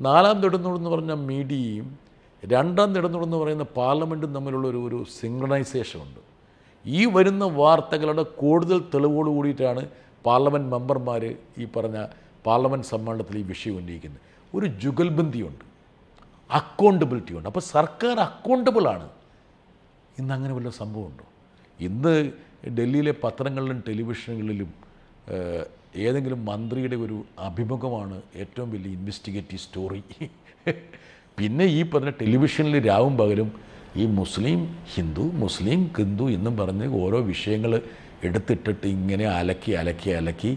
B: നാലാം നെടുന്നൂടെന്ന് പറഞ്ഞ മീഡിയയും രണ്ടാം നെടുന്നൂടെന്ന് പറയുന്ന പാർലമെന്റും തമ്മിലുള്ള ഒരു ഒരു സിംഗ്രണൈസേഷൻ ഉണ്ട്. ഈ വരുന്ന വാർത്തകളുടെ കൂടുതൽ തെളിവോട് കൂടിയിട്ടാണ് പാർലമെന്റ് മെമ്പർമാർ ഈ പറഞ്ഞ പാർലമെന്റ് സമ്മേളനത്തിൽ ഈ വിഷയം ഉന്നയിക്കുന്നത്. ഒരു ജുഗൽബന്ദിയുണ്ട് അക്കൗണ്ടബിലിറ്റി ഉണ്ട് അപ്പോൾ സർക്കാർ അക്കൗണ്ടബിളാണ്. ഇന്ന് അങ്ങനെ വല്ല സംഭവമുണ്ടോ? ഇന്ന് ഡൽഹിയിലെ പത്രങ്ങളിലും ടെലിവിഷനുകളിലും ഏതെങ്കിലും മന്ത്രിയുടെ ഒരു അഭിമുഖമാണ് ഏറ്റവും വലിയ ഇൻവെസ്റ്റിഗേറ്റീവ് സ്റ്റോറി. പിന്നെ ഈ പറഞ്ഞ ടെലിവിഷനിൽ രാവും പകലും ഈ മുസ്ലിം ഹിന്ദു മുസ്ലിം ഹിന്ദു എന്നും പറഞ്ഞ് ഓരോ വിഷയങ്ങൾ എടുത്തിട്ടിട്ട് ഇങ്ങനെ അലക്കി അലക്കി അലക്കി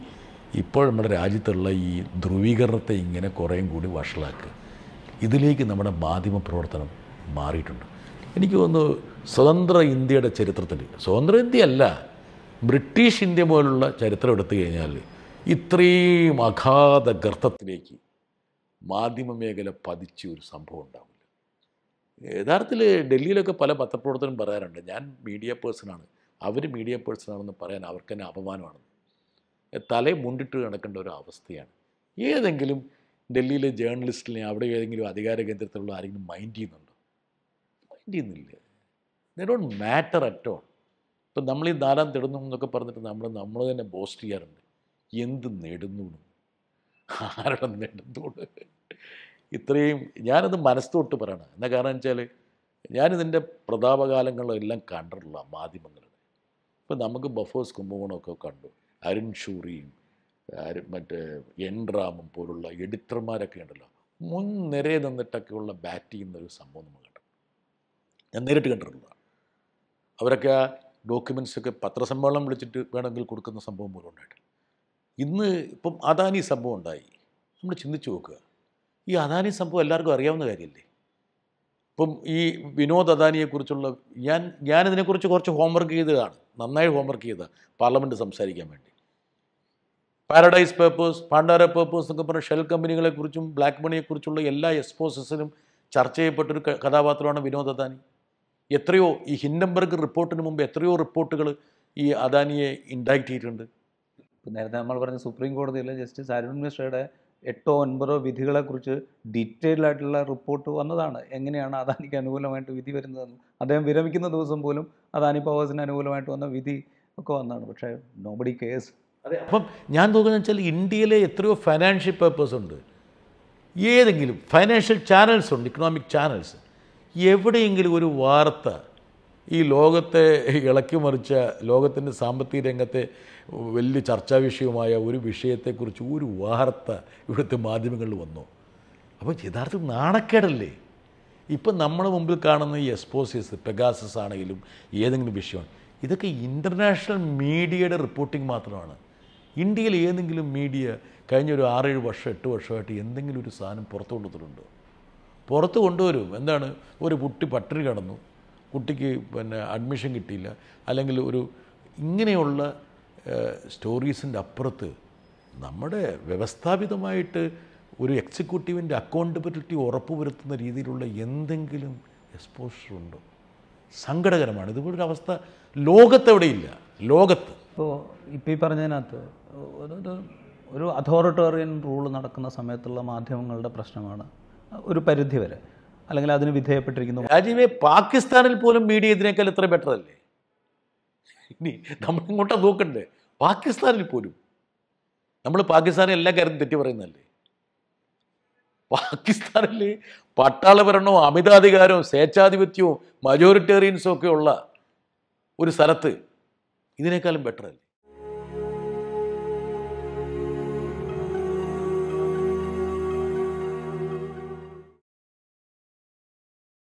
B: ഇപ്പോൾ നമ്മുടെ രാജ്യത്തുള്ള ഈ ധ്രുവീകരണത്തെ ഇങ്ങനെ കുറേയും കൂടി വഷളാക്കുക. ഇതിലേക്ക് നമ്മുടെ മാധ്യമ പ്രവർത്തനം മാറിയിട്ടുണ്ട്. എനിക്ക് തോന്നുന്നു സ്വതന്ത്ര ഇന്ത്യയുടെ ചരിത്രത്തിൽ സ്വതന്ത്ര ഇന്ത്യ അല്ല ബ്രിട്ടീഷ് ഇന്ത്യ പോലുള്ള ചരിത്രം എടുത്തു കഴിഞ്ഞാൽ ഇത്രയും അഗാധ ഗർത്തത്തിലേക്ക് മാധ്യമ മേഖല പതിച്ച ഒരു സംഭവം ഉണ്ടാവില്ല. യഥാർത്ഥത്തിൽ ഡൽഹിയിലൊക്കെ പല പത്രപ്രവർത്തനം പറയാറുണ്ട് ഞാൻ മീഡിയ പേഴ്സണാണ് അവർ മീഡിയ പേഴ്സണാണെന്ന് പറയാൻ അവർക്ക് തന്നെ അപമാനമാണ്. തല മുണ്ടിട്ട് നടക്കേണ്ട ഒരു അവസ്ഥയാണ്. ഏതെങ്കിലും ഡൽഹിയിലെ ജേർണലിസ്റ്റിനെ അവിടെ ഏതെങ്കിലും അധികാര കേന്ദ്രത്തിലുള്ള ആരെങ്കിലും മൈൻഡ് ചെയ്യുന്നുണ്ടോ? മൈൻഡ് ചെയ്യുന്നില്ല the don't matter at all ഇപ്പം നമ്മൾ ഈ നാലാം തെടുന്നു എന്നൊക്കെ പറഞ്ഞിട്ട് നമ്മൾ നമ്മൾ തന്നെ ബോസ്റ്റ് ചെയ്യാറുണ്ട്. എന്ത് നേടുന്നു ആരുടെ നേടുന്നോട് ഇത്രയും ഞാനത് മനസ്സോട്ട് പറയണം. എന്നാ കാരണം വെച്ചാൽ ഞാനിതിന്റെ പ്രതാപകാലങ്ങളെല്ലാം കണ്ടിട്ടുള്ള മാധ്യമങ്ങളുടെ ഇപ്പം നമുക്ക് ബഫേഴ്സ് കുംഭകോണമൊക്കെ കണ്ടു. അരുൺ ഷൂറിയും മറ്റേ എൻ റാമും പോലുള്ള എഡിറ്റർമാരൊക്കെ ഉണ്ടല്ലോ. മുൻനിരയെ നിന്നിട്ടൊക്കെയുള്ള ബാറ്റ് ചെയ്യുന്ന ഒരു സംഭവം നമ്മൾ ഞാൻ നേരിട്ട് കണ്ടിട്ടുള്ളതാണ് അവരൊക്കെ ആ ഡോക്യുമെൻസൊക്കെ പത്രസമ്മേളനം വിളിച്ചിട്ട് വേണമെങ്കിൽ കൊടുക്കുന്ന സംഭവം പോലും ഉണ്ടായിട്ട് ഇന്ന് ഇപ്പം അദാനി സംഭവം ഉണ്ടായി. നമ്മൾ ചിന്തിച്ചു നോക്കുക. ഈ അദാനി സംഭവം എല്ലാവർക്കും അറിയാവുന്ന കാര്യമല്ലേ? ഇപ്പം ഈ വിനോദ് അദാനിയെക്കുറിച്ചുള്ള ഞാൻ ഞാനിതിനെക്കുറിച്ച് കുറച്ച് ഹോംവർക്ക് ചെയ്തതാണ്. നന്നായി ഹോംവർക്ക് ചെയ്ത പാർലമെന്റ് സംസാരിക്കാൻ വേണ്ടി. പാരഡൈസ് പേപ്പേഴ്സ് പാണ്ഡാര പേപ്പേഴ്സ് എന്നൊക്കെ പറഞ്ഞ ഷെൽ കമ്പനികളെക്കുറിച്ചും ബ്ലാക്ക് മണിയെക്കുറിച്ചുള്ള എല്ലാ എക്സ്പോസസിനും ചർച്ച ചെയ്യപ്പെട്ടൊരു കഥാപാത്രമാണ് വിനോദ് അദാനി. എത്രയോ ഈ ഹിൻഡംബർഗ് റിപ്പോർട്ടിന് മുമ്പ് എത്രയോ റിപ്പോർട്ടുകൾ ഈ അദാനിയെ ഇൻഡാക്ട് ചെയ്തിട്ടുണ്ട്
A: നേരത്തെ നമ്മൾ പറഞ്ഞ സുപ്രീം കോടതിയിലെ ജസ്റ്റിസ് അരുൺ മിശ്രയുടെ എട്ടോ ഒൻപതോ വിധികളെക്കുറിച്ച് ഡീറ്റെയിൽഡ് ആയിട്ടുള്ള റിപ്പോർട്ട് വന്നതാണ്. എങ്ങനെയാണ് അദാനിക്ക് അനുകൂലമായിട്ട് വിധി വരുന്നതെന്ന്. അദ്ദേഹം വിരമിക്കുന്ന ദിവസം പോലും അദാനി പവേഴ്സിന് അനുകൂലമായിട്ട് വന്ന വിധി ഒക്കെ വന്നതാണ്. പക്ഷേ നോബഡി കേസ്
B: അതെ അപ്പം ഞാൻ നോക്കുന്നത് വെച്ചാൽ ഇന്ത്യയിലെ എത്രയോ ഫൈനാൻഷ്യൽ പേപ്പേഴ്സ് ഉണ്ട്. ഏതെങ്കിലും ഫൈനാൻഷ്യൽ ചാനൽസ് ഉണ്ട് ഇക്കണോമിക് ചാനൽസ് എവിടെയെങ്കിലും ഒരു വാർത്ത ഈ ലോകത്തെ ഇളക്കി മറിച്ച ലോകത്തിന്റെ സാമ്പത്തിക രംഗത്തെ വലിയ ചർച്ചാ വിഷയമായ ഒരു വിഷയത്തെക്കുറിച്ച് ഒരു വാർത്ത ഇവിടുത്തെ മാധ്യമങ്ങളിൽ വന്നു. അപ്പോൾ യഥാർത്ഥത്തിൽ നാണക്കേടല്ലേ? ഇപ്പം നമ്മുടെ മുമ്പിൽ കാണുന്ന ഈ എക്സ്പോസിയസ് പെഗാസസ് ആണെങ്കിലും ഏതെങ്കിലും വിഷയമാണ്. ഇതൊക്കെ ഇന്റർനാഷണൽ മീഡിയയുടെ റിപ്പോർട്ടിംഗ് മാത്രമാണ്. ഇന്ത്യയിൽ ഏതെങ്കിലും മീഡിയ കഴിഞ്ഞ ഒരു ആറേഴ് വർഷം എട്ട് വർഷമായിട്ട് എന്തെങ്കിലും ഒരു സാധനം പുറത്തു കൊണ്ടുവന്നിട്ടുണ്ടോ പുറത്ത് കൊണ്ടുവരും. എന്താണ്? ഒരു കുട്ടി പട്ടിണി കിടന്നു. കുട്ടിക്ക് പിന്നെ അഡ്മിഷൻ കിട്ടിയില്ല. അല്ലെങ്കിൽ ഒരു ഇങ്ങനെയുള്ള സ്റ്റോറീസിന്റെ അപ്പുറത്ത് നമ്മുടെ വ്യവസ്ഥാപിതമായിട്ട് ഒരു എക്സിക്യൂട്ടീവിന്റെ അക്കൗണ്ടബിലിറ്റി ഉറപ്പുവരുത്തുന്ന രീതിയിലുള്ള എന്തെങ്കിലും എക്സ്പോഷർ ഉണ്ടോ? സങ്കടകരമാണ്. ഇതുപോലൊരു അവസ്ഥ ലോകത്തെവിടെയില്ല. ലോകത്ത്.
A: ഇപ്പോൾ ഇപ്പോൾ ഈ പറഞ്ഞതിനകത്ത് ഒരു ഒരു അതോറിറ്റേറിയൻ റൂൾ നടക്കുന്ന സമയത്തുള്ള മാധ്യമങ്ങളുടെ പ്രശ്നമാണ്. ഒരു പരിധി വരെ. അല്ലെങ്കിൽ അതിന് വിധേയപ്പെട്ടിരിക്കുന്നു.
B: രാജീവെ പാകിസ്ഥാനിൽ പോലും മീഡിയ ഇതിനേക്കാൾ ഇത്ര ബെറ്റർ അല്ലേ? ഇനി നമ്മൾ ഇങ്ങോട്ടാ നോക്കണ്ടേ. പാകിസ്ഥാനിൽ പോലും. നമ്മൾ പാകിസ്ഥാനെ എല്ലാ കാര്യത്തിലും തെറ്റി പറയുന്നതല്ലേ? പാകിസ്ഥാനിൽ പട്ടാളഭരണവും അമിതാധികാരവും സ്വേച്ഛാധിപത്യവും മജോറിറ്റേറിയൻസും ഒക്കെ ഉള്ള ഒരു സ്ഥലത്ത് ഇതിനേക്കാളും ബെറ്റർ അല്ലേ?